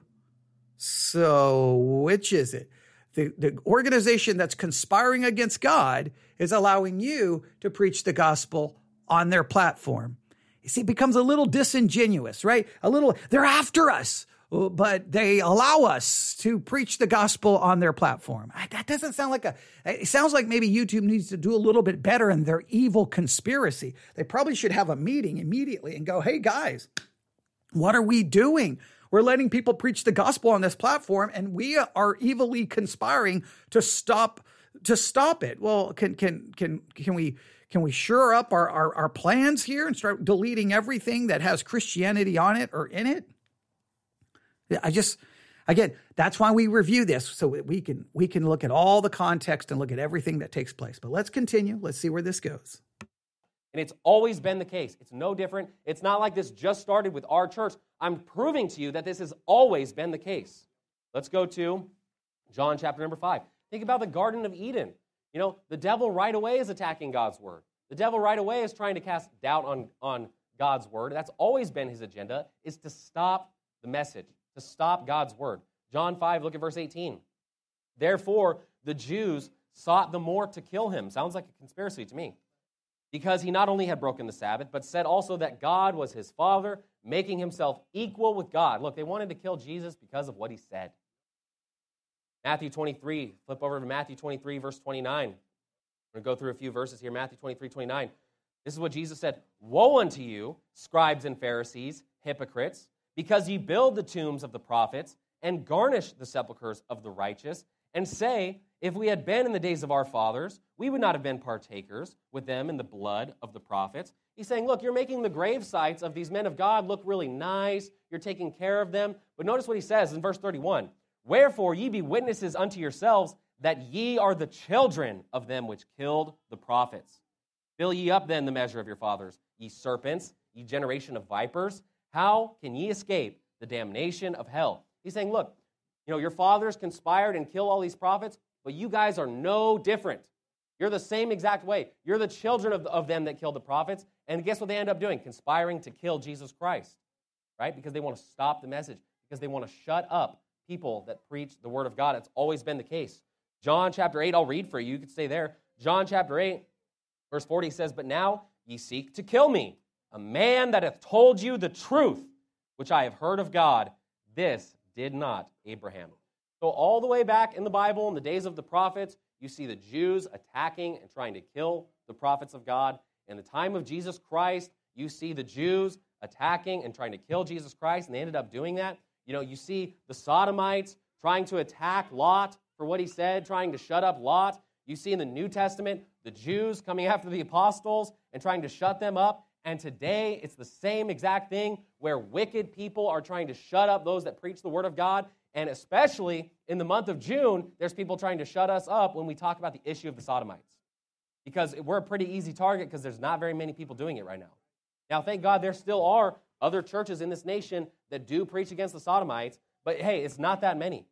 So, which is it? the, the organization that's conspiring against God is allowing you to preach the gospel on their platform. You see, it becomes a little disingenuous, right? A little, they're after us, but they allow us to preach the gospel on their platform. That doesn't sound like a, it sounds like maybe YouTube needs to do a little bit better in their evil conspiracy. They probably should have a meeting immediately and go, hey guys, what are we doing? We're letting people preach the gospel on this platform, and we are evilly conspiring to stop to stop it. Well, can can can can we can we sure up our, our, our plans here and start deleting everything that has Christianity on it or in it? I just again, that's why we review this so we can we can look at all the context and look at everything that takes place. But let's continue. Let's see where this goes. And it's always been the case. It's no different. It's not like this just started with our church. I'm proving to you that this has always been the case. Let's go to John chapter number 5. Think about the Garden of Eden. You know, the devil right away is attacking God's word. The devil right away is trying to cast doubt on, on God's word. That's always been his agenda, is to stop the message, to stop God's word. John 5, look at verse 18. Therefore, the Jews sought the more to kill him. Sounds like a conspiracy to me because he not only had broken the Sabbath, but said also that God was his father, making himself equal with God. Look, they wanted to kill Jesus because of what he said. Matthew 23, flip over to Matthew 23, verse 29. I'm going to go through a few verses here. Matthew 23, 29. This is what Jesus said Woe unto you, scribes and Pharisees, hypocrites, because ye build the tombs of the prophets and garnish the sepulchres of the righteous, and say, if we had been in the days of our fathers, we would not have been partakers with them in the blood of the prophets. He's saying, Look, you're making the grave sites of these men of God look really nice. You're taking care of them. But notice what he says in verse 31 Wherefore ye be witnesses unto yourselves that ye are the children of them which killed the prophets. Fill ye up then the measure of your fathers, ye serpents, ye generation of vipers. How can ye escape the damnation of hell? He's saying, Look, you know, your fathers conspired and killed all these prophets. But you guys are no different. You're the same exact way. You're the children of, of them that killed the prophets. And guess what they end up doing? Conspiring to kill Jesus Christ, right? Because they want to stop the message, because they want to shut up people that preach the word of God. It's always been the case. John chapter 8, I'll read for you. You could stay there. John chapter 8, verse 40 says, But now ye seek to kill me, a man that hath told you the truth, which I have heard of God. This did not Abraham. So, all the way back in the Bible, in the days of the prophets, you see the Jews attacking and trying to kill the prophets of God. In the time of Jesus Christ, you see the Jews attacking and trying to kill Jesus Christ, and they ended up doing that. You know, you see the Sodomites trying to attack Lot for what he said, trying to shut up Lot. You see in the New Testament the Jews coming after the apostles and trying to shut them up. And today it's the same exact thing where wicked people are trying to shut up those that preach the word of God and especially in the month of June, there's people trying to shut us up when we talk about the issue of the sodomites. Because we're a pretty easy target because there's not very many people doing it right now. Now, thank God there still are other churches in this nation that do preach against the sodomites, but hey, it's not that many.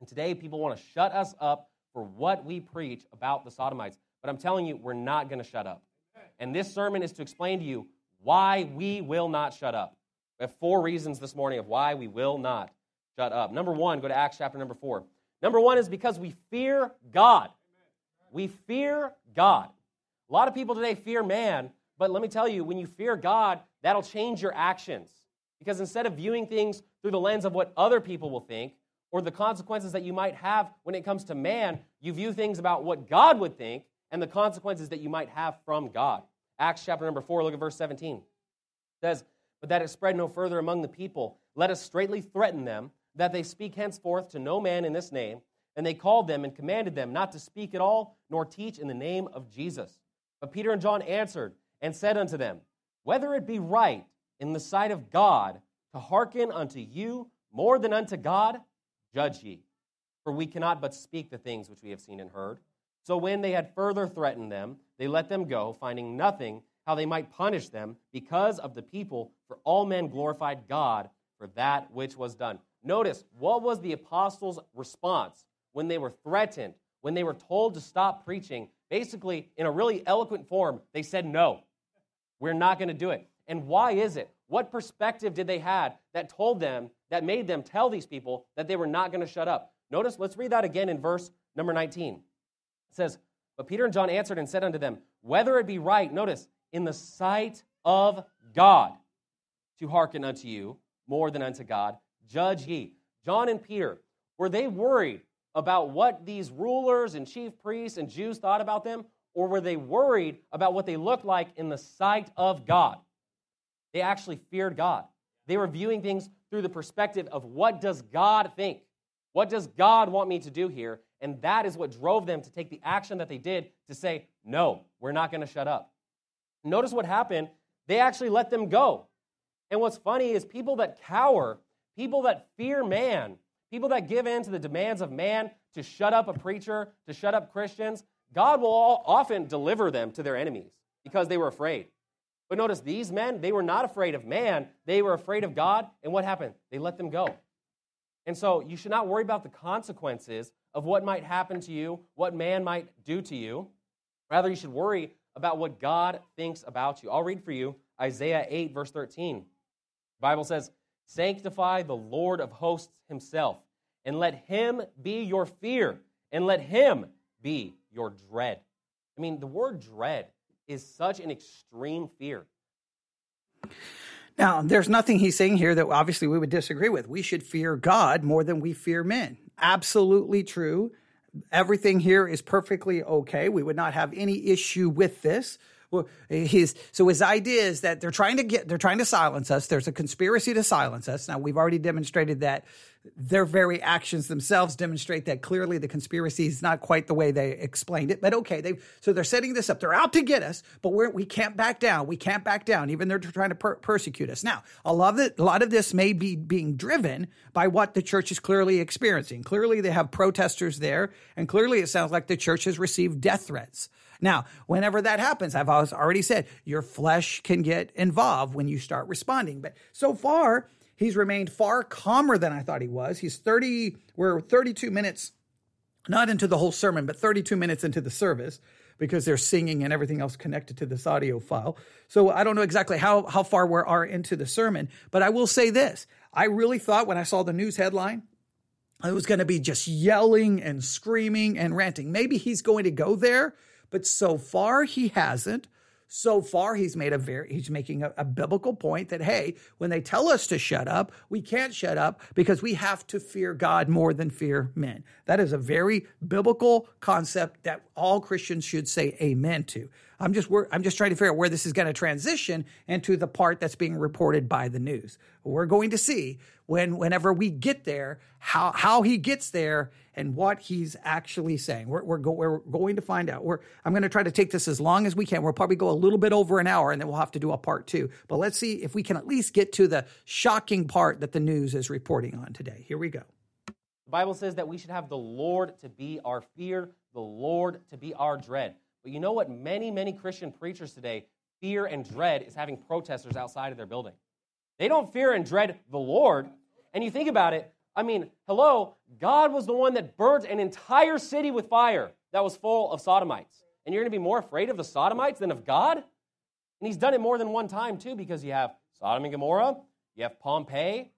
And today, people want to shut us up for what we preach about the sodomites. But I'm telling you, we're not going to shut up. And this sermon is to explain to you why we will not shut up. We have four reasons this morning of why we will not shut up. Number one, go to Acts chapter number four. Number one is because we fear God. We fear God. A lot of people today fear man, but let me tell you, when you fear God, that'll change your actions. Because instead of viewing things through the lens of what other people will think or the consequences that you might have when it comes to man, you view things about what God would think and the consequences that you might have from God. Acts chapter number 4, look at verse 17. It says, But that it spread no further among the people, let us straightly threaten them that they speak henceforth to no man in this name. And they called them and commanded them not to speak at all, nor teach in the name of Jesus. But Peter and John answered and said unto them, Whether it be right in the sight of God to hearken unto you more than unto God, judge ye. For we cannot but speak the things which we have seen and heard. So when they had further threatened them, they let them go, finding nothing how they might punish them because of the people, for all men glorified God for that which was done. Notice, what was the apostles' response when they were threatened, when they were told to stop preaching? Basically, in a really eloquent form, they said, No, we're not going to do it. And why is it? What perspective did they had that told them, that made them tell these people that they were not going to shut up? Notice, let's read that again in verse number 19. It says, But Peter and John answered and said unto them, Whether it be right, notice, in the sight of God to hearken unto you more than unto God, judge ye. John and Peter, were they worried about what these rulers and chief priests and Jews thought about them? Or were they worried about what they looked like in the sight of God? They actually feared God. They were viewing things through the perspective of what does God think? What does God want me to do here? And that is what drove them to take the action that they did to say, no, we're not going to shut up. Notice what happened. They actually let them go. And what's funny is people that cower, people that fear man, people that give in to the demands of man to shut up a preacher, to shut up Christians, God will often deliver them to their enemies because they were afraid. But notice these men, they were not afraid of man, they were afraid of God. And what happened? They let them go. And so you should not worry about the consequences of what might happen to you, what man might do to you. Rather, you should worry about what God thinks about you. I'll read for you Isaiah 8, verse 13. The Bible says, Sanctify the Lord of hosts himself, and let him be your fear, and let him be your dread. I mean, the word dread is such an extreme fear. Now, there's nothing he's saying here that obviously we would disagree with. We should fear God more than we fear men. Absolutely true. Everything here is perfectly okay. We would not have any issue with this. His so his idea is that they're trying to get they're trying to silence us. There's a conspiracy to silence us. Now we've already demonstrated that their very actions themselves demonstrate that clearly the conspiracy is not quite the way they explained it. But okay, they so they're setting this up. They're out to get us, but we're, we can't back down. We can't back down. Even they're trying to per- persecute us. Now, a lot of a lot of this may be being driven by what the church is clearly experiencing. Clearly, they have protesters there, and clearly, it sounds like the church has received death threats. Now, whenever that happens, I've already said your flesh can get involved when you start responding. But so far, he's remained far calmer than I thought he was. He's 30, we're 32 minutes, not into the whole sermon, but 32 minutes into the service because they're singing and everything else connected to this audio file. So I don't know exactly how, how far we are into the sermon, but I will say this. I really thought when I saw the news headline, it was going to be just yelling and screaming and ranting. Maybe he's going to go there but so far, he hasn't. So far, he's made a very he's making a, a, biblical point that hey, when they tell us to shut up, we can't shut up because we have to fear God more than fear men. That is a very biblical concept that all Christians should say amen to. I'm just I'm just trying to figure out where this is going to transition into the part that's being reported by the news. We're going to see when whenever we get there how how he gets there and what he's actually saying. We're, we're, go, we're going to find out. We're, I'm going to try to take this as long as we can. We'll probably go a little bit over an hour and then we'll have to do a part two. But let's see if we can at least get to the shocking part that the news is reporting on today. Here we go. The Bible says that we should have the Lord to be our fear, the Lord to be our dread. But you know what? Many, many Christian preachers today fear and dread is having protesters outside of their building. They don't fear and dread the Lord. And you think about it, I mean, hello, God was the one that burnt an entire city with fire that was full of sodomites. And you're going to be more afraid of the sodomites than of God? And he's done it more than one time, too, because you have Sodom and Gomorrah, you have Pompeii.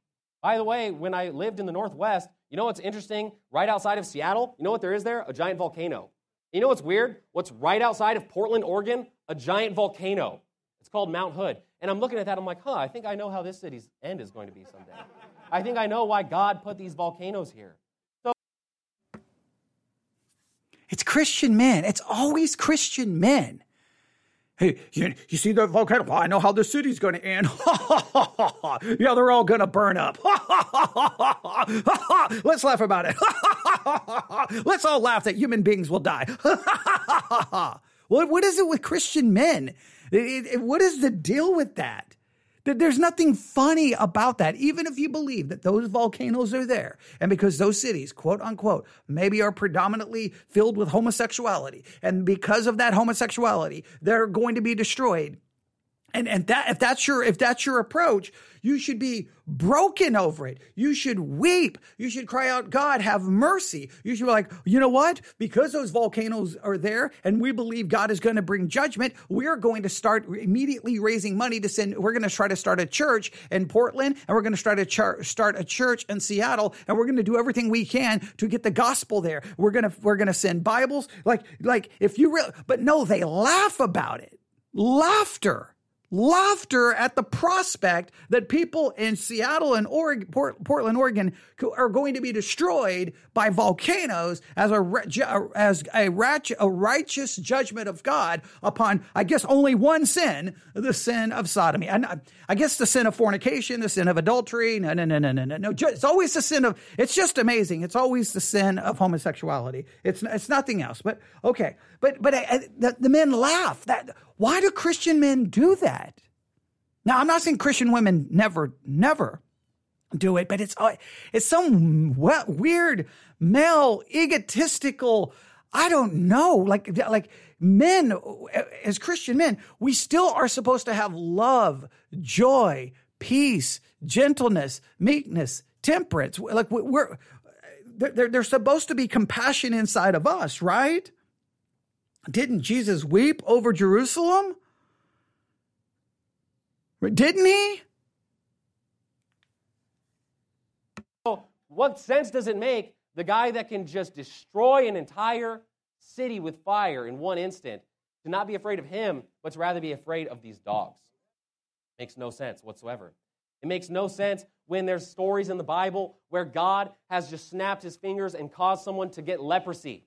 By the way, when I lived in the Northwest, you know what's interesting? Right outside of Seattle, you know what there is there? A giant volcano. You know what's weird? What's right outside of Portland, Oregon? A giant volcano. It's called Mount Hood. And I'm looking at that, I'm like, huh, I think I know how this city's end is going to be someday. *laughs* I think I know why God put these volcanoes here. So it's Christian men. It's always Christian men. Hey, you, you see the volcano? Well, I know how the city's going to end. *laughs* yeah, they're all going to burn up. *laughs* Let's laugh about it. *laughs* Let's all laugh that human beings will die. what, what is it with Christian men? It, it, what is the deal with that? There's nothing funny about that, even if you believe that those volcanoes are there. And because those cities, quote unquote, maybe are predominantly filled with homosexuality. And because of that homosexuality, they're going to be destroyed. And and that if that's your if that's your approach, you should be broken over it. You should weep. You should cry out, God, have mercy. You should be like, you know what? Because those volcanoes are there and we believe God is going to bring judgment, we're going to start immediately raising money to send. We're going to try to start a church in Portland and we're going to start a char- start a church in Seattle and we're going to do everything we can to get the gospel there. We're going to we're going to send Bibles like like if you really but no, they laugh about it. Laughter laughter at the prospect that people in Seattle and Oregon, Port, Portland, Oregon, are going to be destroyed by volcanoes as a as a, a righteous judgment of God upon, I guess, only one sin: the sin of sodomy. And I guess the sin of fornication, the sin of adultery. No, no, no, no, no, no, no. It's always the sin of. It's just amazing. It's always the sin of homosexuality. It's it's nothing else. But okay, but but I, I, the, the men laugh that why do Christian men do that? Now, I'm not saying Christian women never, never do it, but it's uh, it's some weird male egotistical. I don't know, like like men as Christian men, we still are supposed to have love, joy, peace, gentleness, meekness, temperance. Like we're they're, they're supposed to be compassion inside of us, right? Didn't Jesus weep over Jerusalem? Didn't he? what sense does it make the guy that can just destroy an entire city with fire in one instant to not be afraid of him, but to rather be afraid of these dogs? Makes no sense whatsoever. It makes no sense when there's stories in the Bible where God has just snapped his fingers and caused someone to get leprosy.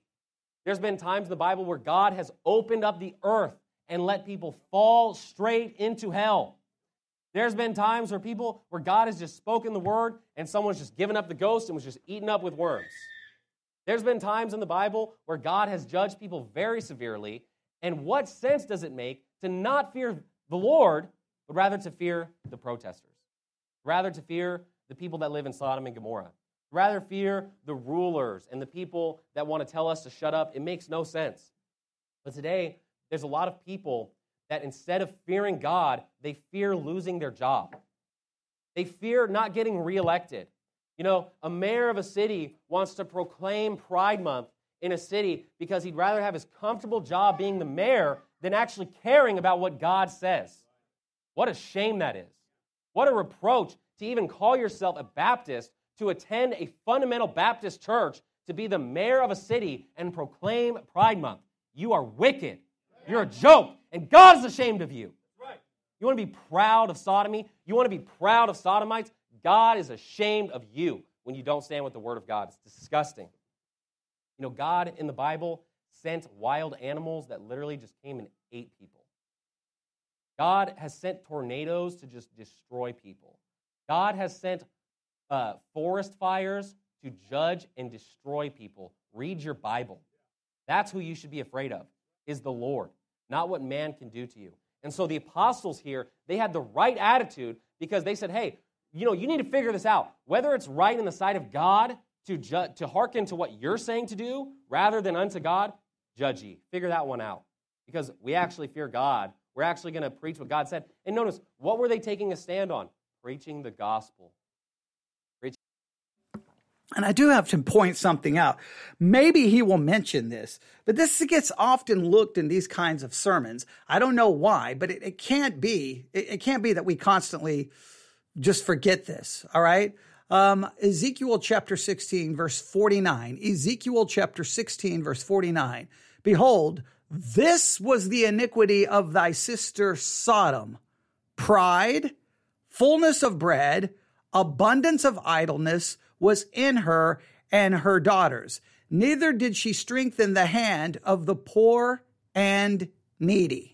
There's been times in the Bible where God has opened up the earth and let people fall straight into hell. There's been times where people, where God has just spoken the word and someone's just given up the ghost and was just eaten up with worms. There's been times in the Bible where God has judged people very severely. And what sense does it make to not fear the Lord, but rather to fear the protesters? Rather to fear the people that live in Sodom and Gomorrah? Rather fear the rulers and the people that want to tell us to shut up. It makes no sense. But today, there's a lot of people that instead of fearing God, they fear losing their job. They fear not getting reelected. You know, a mayor of a city wants to proclaim Pride Month in a city because he'd rather have his comfortable job being the mayor than actually caring about what God says. What a shame that is. What a reproach to even call yourself a Baptist to attend a fundamental Baptist church to be the mayor of a city and proclaim Pride Month. You are wicked. You're a joke, and God is ashamed of you. You want to be proud of sodomy? You want to be proud of sodomites? God is ashamed of you when you don't stand with the word of God. It's disgusting. You know, God in the Bible sent wild animals that literally just came and ate people. God has sent tornadoes to just destroy people. God has sent uh, forest fires to judge and destroy people. Read your Bible. That's who you should be afraid of, is the Lord, not what man can do to you. And so the apostles here, they had the right attitude because they said, hey, you know, you need to figure this out. Whether it's right in the sight of God to, ju- to hearken to what you're saying to do rather than unto God, judge ye. Figure that one out. Because we actually fear God. We're actually going to preach what God said. And notice, what were they taking a stand on? Preaching the gospel. And I do have to point something out. Maybe he will mention this, but this gets often looked in these kinds of sermons. I don't know why, but it, it can't be. It, it, can't be that we constantly just forget this. All right. Um, Ezekiel chapter 16, verse 49. Ezekiel chapter 16, verse 49. Behold, this was the iniquity of thy sister Sodom pride, fullness of bread, abundance of idleness was in her and her daughters. Neither did she strengthen the hand of the poor and needy.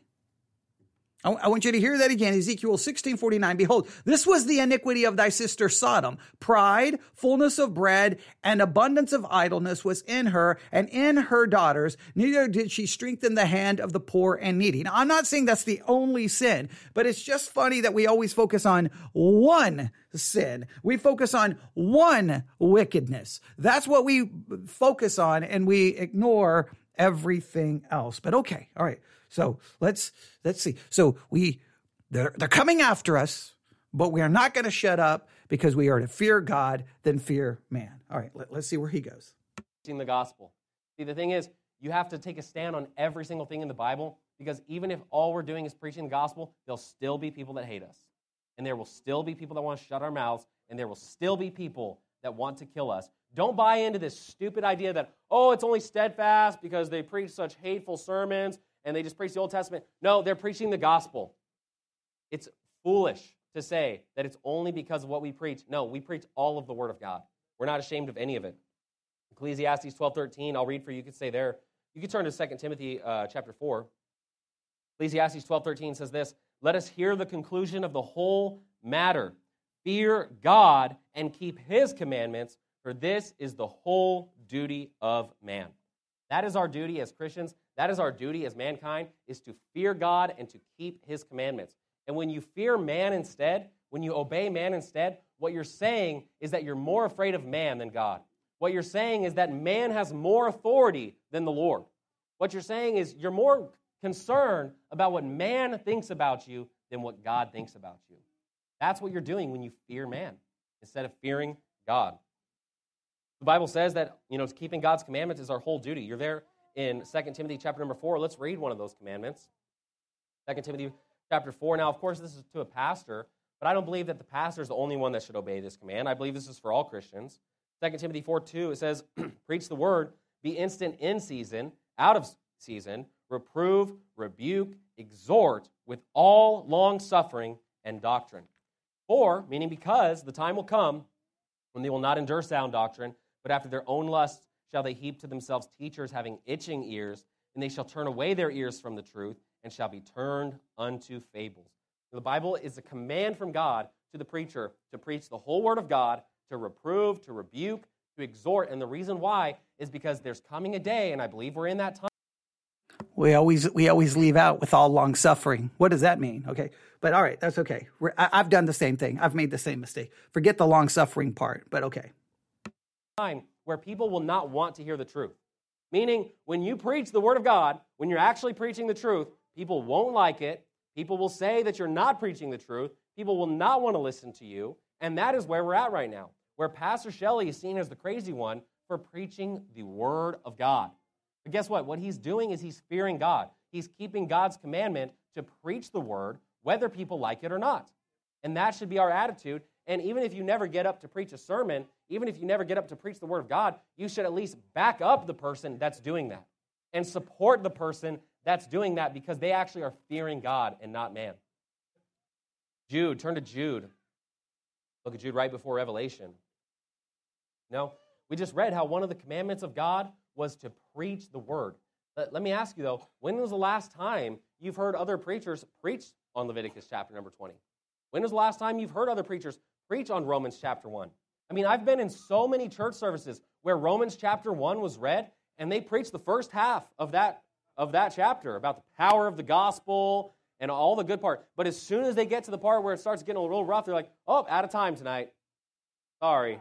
I want you to hear that again. Ezekiel 16, 49. Behold, this was the iniquity of thy sister Sodom. Pride, fullness of bread, and abundance of idleness was in her and in her daughters. Neither did she strengthen the hand of the poor and needy. Now, I'm not saying that's the only sin, but it's just funny that we always focus on one sin. We focus on one wickedness. That's what we focus on and we ignore everything else. But okay, all right. So let's let's see. So we They're, they're coming after us, but we are not going to shut up because we are to fear God than fear man. All right, let, us see where he goes. The gospel. See, the thing is, you have to take a stand on every single thing in the Bible because even if all we're doing is preaching the gospel, there'll still be people that hate us. And there will still be people that want to shut our mouths, and there will still be people that want to kill us. Don't buy into this stupid idea that, oh, it's only Stedfast because they preach such hateful sermons and they just preach the Old Testament. No, they're preaching the gospel. It's foolish to say that it's only because of what we preach. No, we preach all of the Word of God. We're not ashamed of any of it. Ecclesiastes 12 13, I'll read for you. You can say there. You can turn to 2 Timothy uh, chapter 4. Ecclesiastes 12 13 says this Let us hear the conclusion of the whole matter. Fear God and keep his commandments, for this is the whole duty of man. That is our duty as Christians. That is our duty as mankind, is to fear God and to keep his commandments. And when you fear man instead, when you obey man instead, what you're saying is that you're more afraid of man than God. What you're saying is that man has more authority than the Lord. What you're saying is you're more concerned about what man thinks about you than what God thinks about you. That's what you're doing when you fear man instead of fearing God. The Bible says that, you know, keeping God's commandments is our whole duty. You're there in 2 Timothy chapter number 4. Let's read one of those commandments. 2 Timothy chapter 4. Now, of course, this is to a pastor, but I don't believe that the pastor is the only one that should obey this command. I believe this is for all Christians. 2 Timothy 4 2, it says, *clears throat* Preach the word, be instant in season, out of season, reprove, rebuke, exhort with all long suffering and doctrine. For, meaning because, the time will come when they will not endure sound doctrine, but after their own lusts shall they heap to themselves teachers having itching ears, and they shall turn away their ears from the truth and shall be turned unto fables. The Bible is a command from God to the preacher to preach the whole word of God, to reprove, to rebuke, to exhort. And the reason why is because there's coming a day, and I believe we're in that time. We always we always leave out with all long suffering. What does that mean? Okay, but all right, that's okay. I, I've done the same thing. I've made the same mistake. Forget the long suffering part, but okay. Time where people will not want to hear the truth. Meaning, when you preach the word of God, when you're actually preaching the truth, People won't like it. People will say that you're not preaching the truth. People will not want to listen to you. And that is where we're at right now, where Pastor Shelley is seen as the crazy one for preaching the Word of God. But guess what? What he's doing is he's fearing God. He's keeping God's commandment to preach the Word, whether people like it or not. And that should be our attitude. And even if you never get up to preach a sermon, even if you never get up to preach the Word of God, you should at least back up the person that's doing that and support the person that's doing that because they actually are fearing God and not man. Jude, turn to Jude. Look at Jude right before Revelation. No, we just read how one of the commandments of God was to preach the word. Let, let me ask you though, when was the last time you've heard other preachers preach on Leviticus chapter number 20? When was the last time you've heard other preachers preach on Romans chapter 1? I mean, I've been in so many church services where Romans chapter 1 was read, and they preached the first half of that of that chapter about the power of the gospel and all the good part. But as soon as they get to the part where it starts getting a little rough, they're like, oh, out of time tonight. Sorry.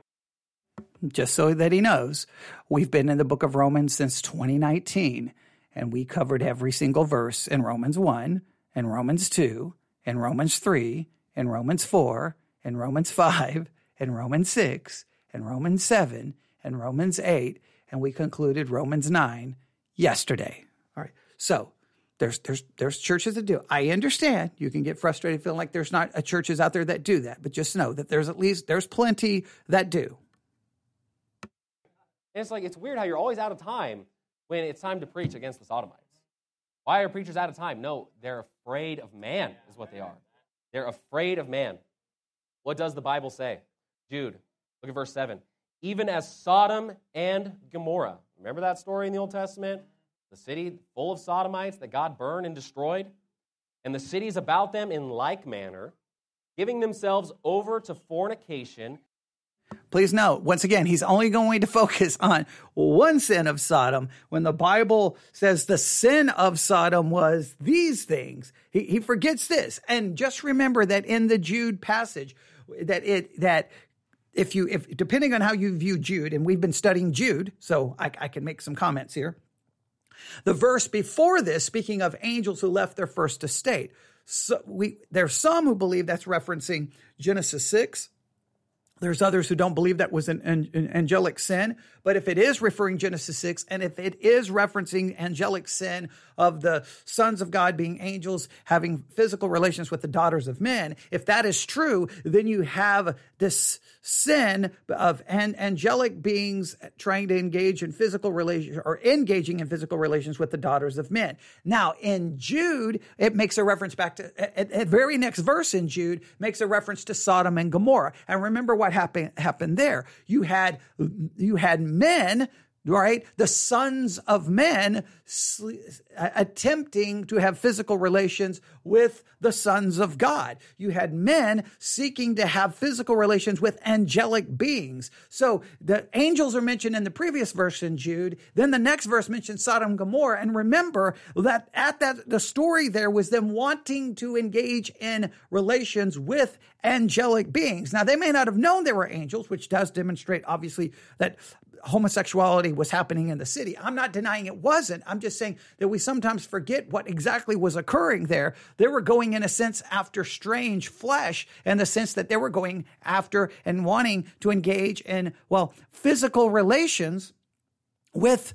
Just so that he knows, we've been in the book of Romans since 2019, and we covered every single verse in Romans 1, and Romans 2, and Romans 3, and Romans 4, and Romans 5, and Romans 6, and Romans 7, and Romans 8, and we concluded Romans 9 yesterday. All right. So there's there's there's churches that do. I understand you can get frustrated feeling like there's not a churches out there that do that, but just know that there's at least there's plenty that do. And it's like it's weird how you're always out of time when it's time to preach against the Sodomites. Why are preachers out of time? No, they're afraid of man, is what they are. They're afraid of man. What does the Bible say? Jude, look at verse 7. Even as Sodom and Gomorrah. Remember that story in the Old Testament? the city full of sodomites that God burned and destroyed, and the cities about them in like manner, giving themselves over to fornication. Please note, once again, he's only going to focus *laughs* on one sin of Sodom when the Bible says the sin of Sodom was these things. He, he forgets this. And just remember that in the Jude passage, that it that if you if depending on how you view Jude, and we've been studying Jude, so I, I can make some comments here. The verse before this, speaking of angels who left their first estate. so we there's some who believe that's referencing Genesis 6. There's others who don't believe that was an, an, an, angelic sin. But if it is referring Genesis 6, and if it is referencing angelic sin of the sons of God being angels having physical relations with the daughters of men, if that is true, then you have this sin of an angelic beings trying to engage in physical relations or engaging in physical relations with the daughters of men. Now, in Jude, it makes a reference back to, at, at very next verse in Jude, makes a reference to Sodom and Gomorrah. And remember what happened, happened there. You had, you had men right? The sons of men attempting to have physical relations with the sons of God. You had men seeking to have physical relations with angelic beings. So the angels are mentioned in the previous verse in Jude. Then the next verse mentions Sodom and Gomorrah. And remember that at that, the story there was them wanting to engage in relations with angelic beings. Now, they may not have known they were angels, which does demonstrate, obviously, that homosexuality was happening in the city. I'm not denying it wasn't. I'm just saying that we sometimes forget what exactly was occurring there. They were going, in a sense, after strange flesh, in the sense that they were going after and wanting to engage in, well, physical relations with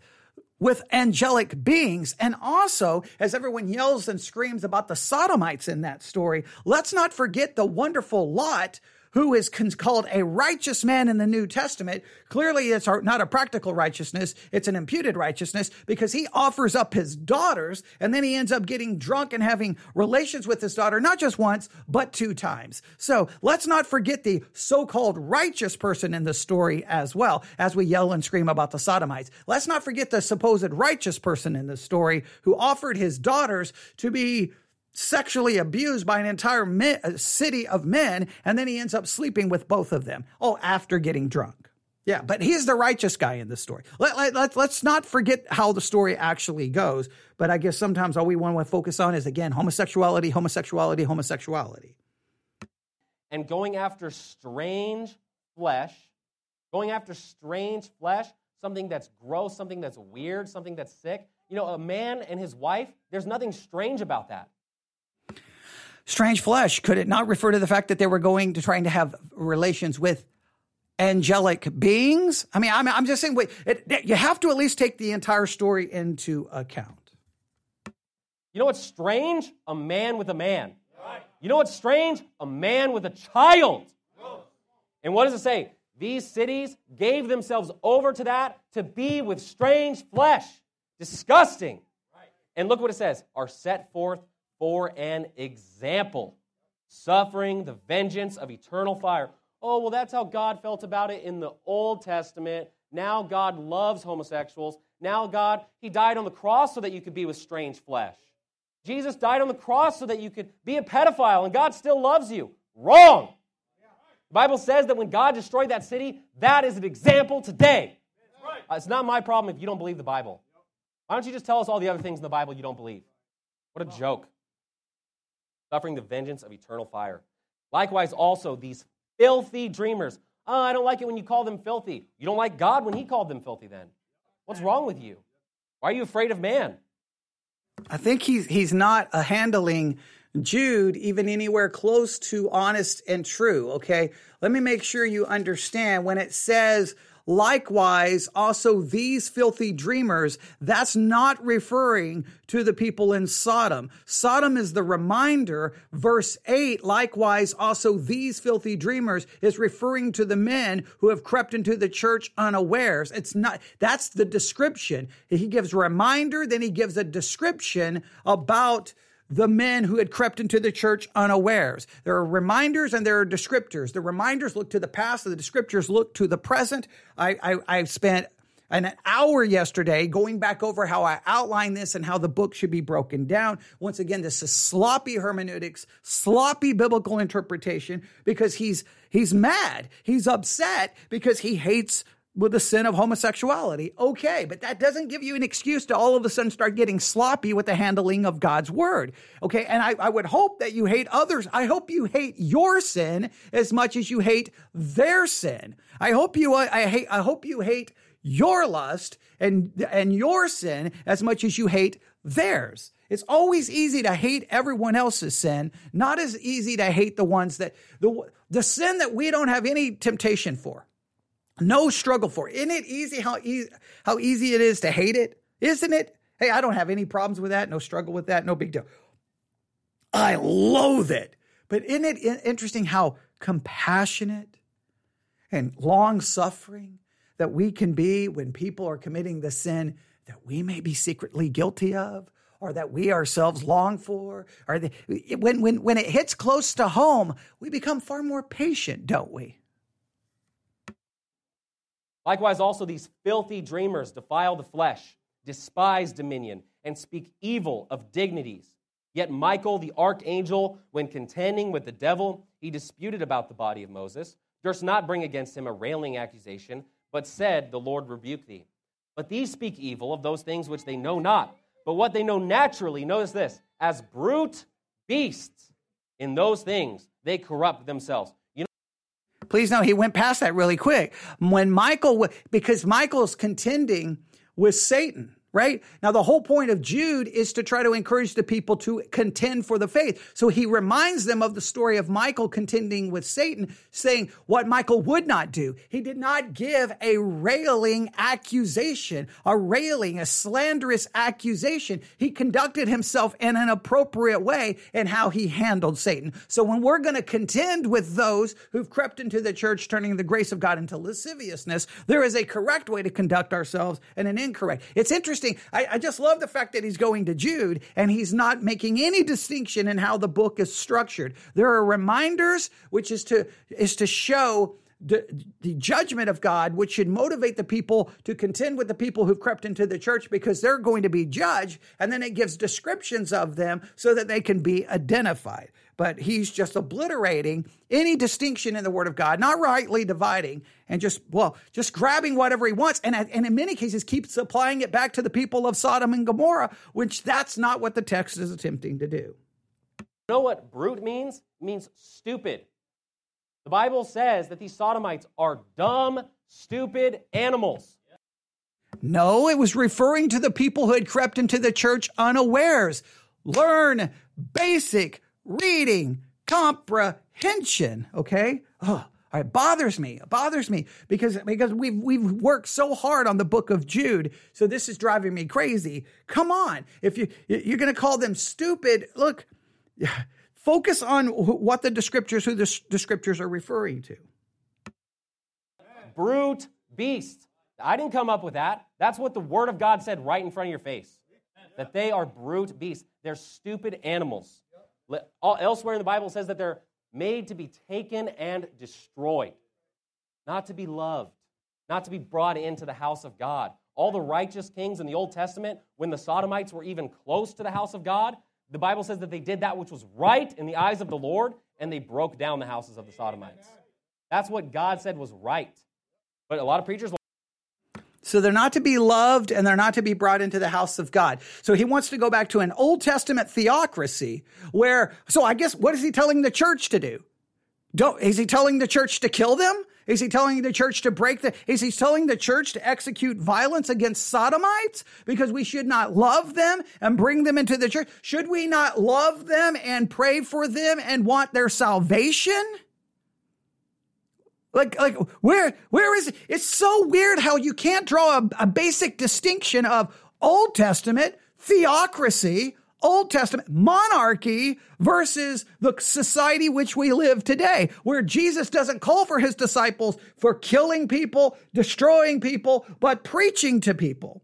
with angelic beings. And also, as everyone yells and screams about the sodomites in that story, let's not forget the wonderful Lot who is called a righteous man in the New Testament. Clearly, it's not a practical righteousness, it's an imputed righteousness because he offers up his daughters and then he ends up getting drunk and having relations with his daughter, not just once, but two times. So let's not forget the so called righteous person in the story as well, as we yell and scream about the Sodomites. Let's not forget the supposed righteous person in the story who offered his daughters to be sexually abused by an entire city of men, and then he ends up sleeping with both of them. Oh, after getting drunk. Yeah, but he's the righteous guy in this story. Let, let, let, let's not forget how the story actually goes. But I guess sometimes all we want to focus on is, again, homosexuality, homosexuality, homosexuality. And going after strange flesh, going after strange flesh, something that's gross, something that's weird, something that's sick. You know, a man and his wife, there's nothing strange about that strange flesh, could it not refer to the fact that they were going to trying to have relations with angelic beings? I mean, I'm, I'm just saying, wait, it, it, you have to at least take the entire story into account. You know what's strange? A man with a man. You know what's strange? A man with a child. And what does it say? These cities gave themselves over to that to be with strange flesh. Disgusting. And look what it says are set forth for an example, suffering the vengeance of eternal fire. Oh, well, that's how God felt about it in the Old Testament. Now God loves homosexuals. Now God, He died on the cross so that you could be with strange flesh. Jesus died on the cross so that you could be a pedophile, and God still loves you. Wrong. The Bible says that when God destroyed that city, that is an example today. Uh, it's not my problem if you don't believe the Bible. Why don't you just tell us all the other things in the Bible you don't believe? What a joke suffering the vengeance of eternal fire. Likewise, also, these filthy dreamers. Oh, I don't like it when you call them filthy. You don't like God when He called them filthy, then. What's wrong with you? Why are you afraid of man? I think he's, he's not handling Jude even anywhere close to honest and true, okay? Let me make sure you understand when it says, Likewise, also these filthy dreamers, that's not referring to the people in Sodom. Sodom is the reminder. Verse 8, likewise, also these filthy dreamers is referring to the men who have crept into the church unawares. It's not, that's the description. He gives reminder, then he gives a description about the men who had crept into the church unawares. There are reminders and there are descriptors. The reminders look to the past, the descriptors look to the present. I, I, I spent an hour yesterday going back over how I outline this and how the book should be broken down. Once again, this is sloppy hermeneutics, sloppy biblical interpretation because he's he's mad. He's upset because he hates with the sin of homosexuality. Okay, but that doesn't give you an excuse to all of a sudden start getting sloppy with the handling of God's word. Okay, and I, I would hope that you hate others. I hope you hate your sin as much as you hate their sin. I hope you I hate I hope you hate your lust and, and your sin as much as you hate theirs. It's always easy to hate everyone else's sin, not as easy to hate the ones that, the, the sin that we don't have any temptation for, no struggle for. Isn't it easy how, easy how easy it is to hate it? Isn't it? Hey, I don't have any problems with that, no struggle with that, no big deal. I loathe it. But isn't it interesting how compassionate and long suffering that we can be when people are committing the sin that we may be secretly guilty of or that we ourselves long for or the, when, when, when it hits close to home we become far more patient don't we likewise also these filthy dreamers defile the flesh despise dominion and speak evil of dignities yet michael the archangel when contending with the devil he disputed about the body of moses durst not bring against him a railing accusation but said the lord rebuke thee but these speak evil of those things which they know not, but what they know naturally, notice this, as brute beasts. In those things, they corrupt themselves. Please know he went past that really quick. When Michael, because Michael's contending with Satan, right? Now, the whole point of Jude is to try to encourage the people to contend for the faith. So he reminds them of the story of Michael contending with Satan, saying what Michael would not do. He did not give a railing accusation, a railing, a slanderous accusation. He conducted himself in an appropriate way in how he handled Satan. So when we're going to contend with those who've crept into the church, turning the grace of God into lasciviousness, there is a correct way to conduct ourselves and an incorrect. It's interesting interesting. I, I just love the fact that he's going to Jude and he's not making any distinction in how the book is structured. There are reminders, which is to is to show the, the, judgment of God, which should motivate the people to contend with the people who've crept into the church because they're going to be judged. And then it gives descriptions of them so that they can be identified but he's just obliterating any distinction in the Word of God, not rightly dividing, and just, well, just grabbing whatever he wants. And, and in many cases, keeps applying it back to the people of Sodom and Gomorrah, which that's not what the text is attempting to do. You know what brute means? It means stupid. The Bible says that these sodomites are dumb, stupid animals. No, it was referring to the people who had crept into the church unawares. Learn basic reading comprehension. Okay. Oh, it bothers me. It bothers me because because we've we've worked so hard on the book of Jude. So this is driving me crazy. Come on, if you you're going to call them stupid, look, *sighs* focus on what the scriptures, who the, the scriptures are referring to. Brute beast. I didn't come up with that. That's what the Word of God said right in front of your face. That they are brute beasts. They're stupid animals. Elsewhere in the Bible says that they're made to be taken and destroyed, not to be loved, not to be brought into the house of God. All the righteous kings in the Old Testament, when the Sodomites were even close to the house of God, the Bible says that they did that which was right in the eyes of the Lord, and they broke down the houses of the Sodomites. That's what God said was right. But a lot of preachers so they're not to be loved and they're not to be brought into the house of God. So he wants to go back to an Old Testament theocracy where, so I guess, what is he telling the church to do? Don't, is he telling the church to kill them? Is he telling the church to break the, is he telling the church to execute violence against sodomites because we should not love them and bring them into the church? Should we not love them and pray for them and want their salvation? Like, like where, where is it? It's so weird how you can't draw a, a basic distinction of Old Testament theocracy, Old Testament monarchy versus the society which we live today, where Jesus doesn't call for his disciples for killing people, destroying people, but preaching to people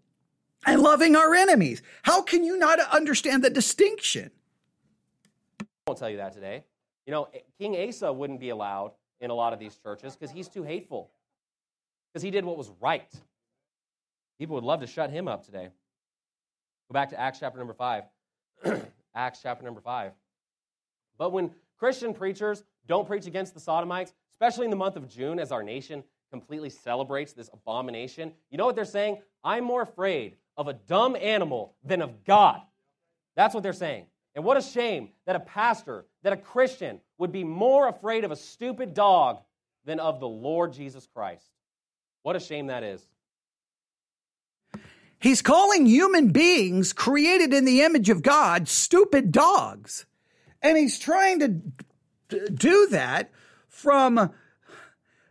and loving our enemies. How can you not understand the distinction? I won't tell you that today. You know, King Asa wouldn't be allowed in a lot of these churches because he's too hateful, because he did what was right. People would love to shut him up today. Go back to Acts chapter number 5. *clears throat* Acts chapter number 5. But when Christian preachers don't preach against the Sodomites, especially in the month of June as our nation completely celebrates this abomination, you know what they're saying? I'm more afraid of a dumb animal than of God. That's what they're saying. And what a shame that a pastor, that a Christian would be more afraid of a stupid dog than of the Lord Jesus Christ. What a shame that is. He's calling human beings created in the image of God stupid dogs. And he's trying to do that from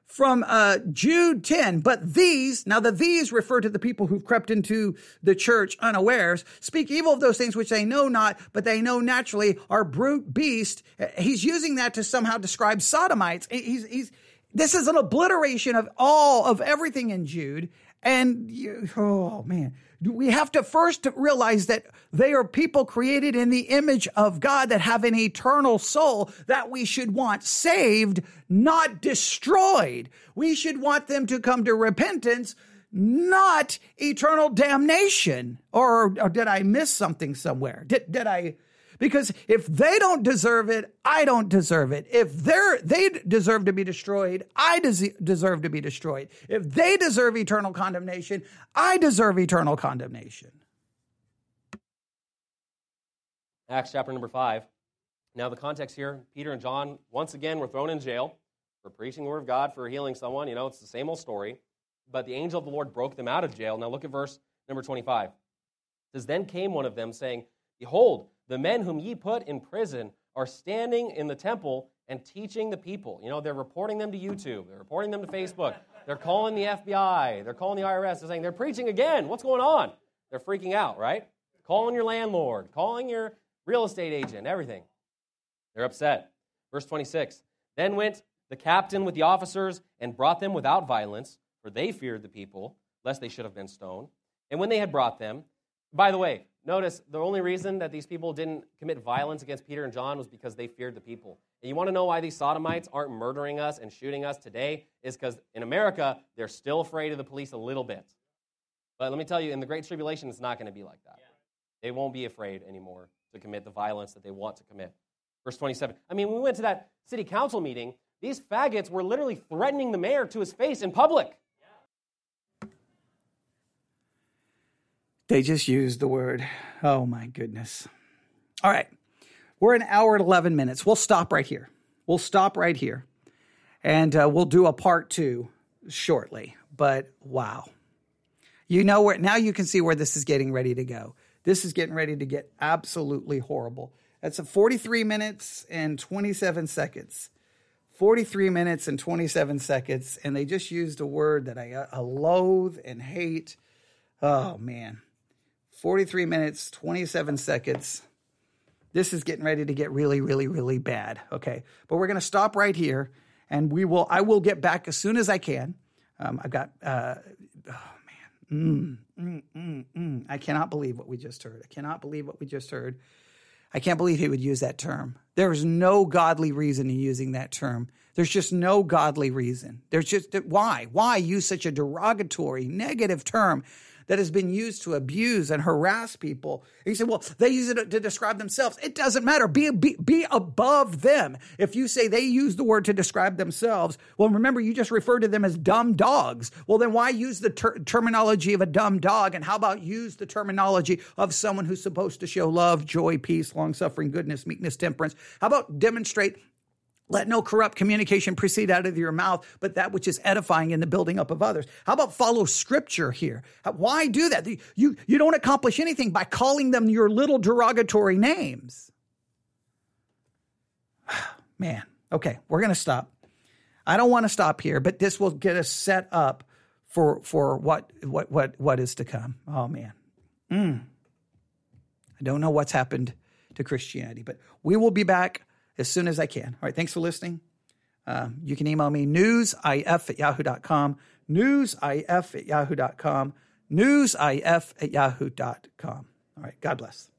from uh, Jude 10. But these, now the these refer to the people who've crept into the church unawares, speak evil of those things which they know not, but they know naturally are brute beast. He's using that to somehow describe sodomites. He's, he's, this is an obliteration of all of everything in Jude. And you, oh man, we have to first realize that they are people created in the image of God that have an eternal soul that we should want saved, not destroyed. We should want them to come to repentance, not eternal damnation. Or, or did I miss something somewhere? Did, did I? Because if they don't deserve it, I don't deserve it. If they're, they deserve to be destroyed, I des- deserve to be destroyed. If they deserve eternal condemnation, I deserve eternal condemnation. Acts chapter number 5. Now, the context here Peter and John, once again, were thrown in jail for preaching the word of God, for healing someone. You know, it's the same old story. But the angel of the Lord broke them out of jail. Now, look at verse number 25. It says, Then came one of them, saying, Behold, the men whom ye put in prison are standing in the temple and teaching the people. You know, they're reporting them to YouTube, they're reporting them to Facebook, they're calling the FBI, they're calling the IRS, they're saying they're preaching again. What's going on? They're freaking out, right? Calling your landlord, calling your real estate agent, everything. They're upset. Verse 26 Then went the captain with the officers and brought them without violence, for they feared the people, lest they should have been stoned. And when they had brought them, by the way, Notice the only reason that these people didn't commit violence against Peter and John was because they feared the people. And you want to know why these sodomites aren't murdering us and shooting us today? Is because in America, they're still afraid of the police a little bit. But let me tell you, in the Great Tribulation, it's not going to be like that. Yeah. They won't be afraid anymore to commit the violence that they want to commit. Verse 27. I mean, when we went to that city council meeting, these faggots were literally threatening the mayor to his face in public. They just used the word. Oh my goodness. All right. We're an hour and 11 minutes. We'll stop right here. We'll stop right here. And uh, we'll do a part two shortly. But wow. You know where now you can see where this is getting ready to go. This is getting ready to get absolutely horrible. That's a 43 minutes and 27 seconds. 43 minutes and 27 seconds. And they just used a word that I, I loathe and hate. Oh, man. 43 minutes, 27 seconds. This is getting ready to get really, really, really bad. Okay. But we're going to stop right here and we will, I will get back as soon as I can. Um, I've got, uh, oh man, mm, mm, mm, mm. I cannot believe what we just heard. I cannot believe what we just heard. I can't believe he would use that term. There is no godly reason in using that term. There's just no godly reason. There's just why? Why use such a derogatory, negative term that has been used to abuse and harass people. And you say, well, they use it to describe themselves. It doesn't matter. Be, be, be above them. If you say they use the word to describe themselves, well, remember, you just referred to them as dumb dogs. Well, then why use the ter- terminology of a dumb dog? And how about use the terminology of someone who's supposed to show love, joy, peace, long suffering, goodness, meekness, temperance? How about demonstrate let no corrupt communication proceed out of your mouth, but that which is edifying in the building up of others. How about follow scripture here? Why do that? You, you don't accomplish anything by calling them your little derogatory names. *sighs* Man, okay, we're going to stop. I don't want to stop here, but this will get us set up for, for what, what, what, what is to come. Oh, man. Mm. I don't know what's happened to Christianity, but we will be back as soon as I can. All right, thanks for listening. Uh, you can email me newsif at yahoo.com, newsif at yahoo.com, newsif at yahoo.com. All right, God bless.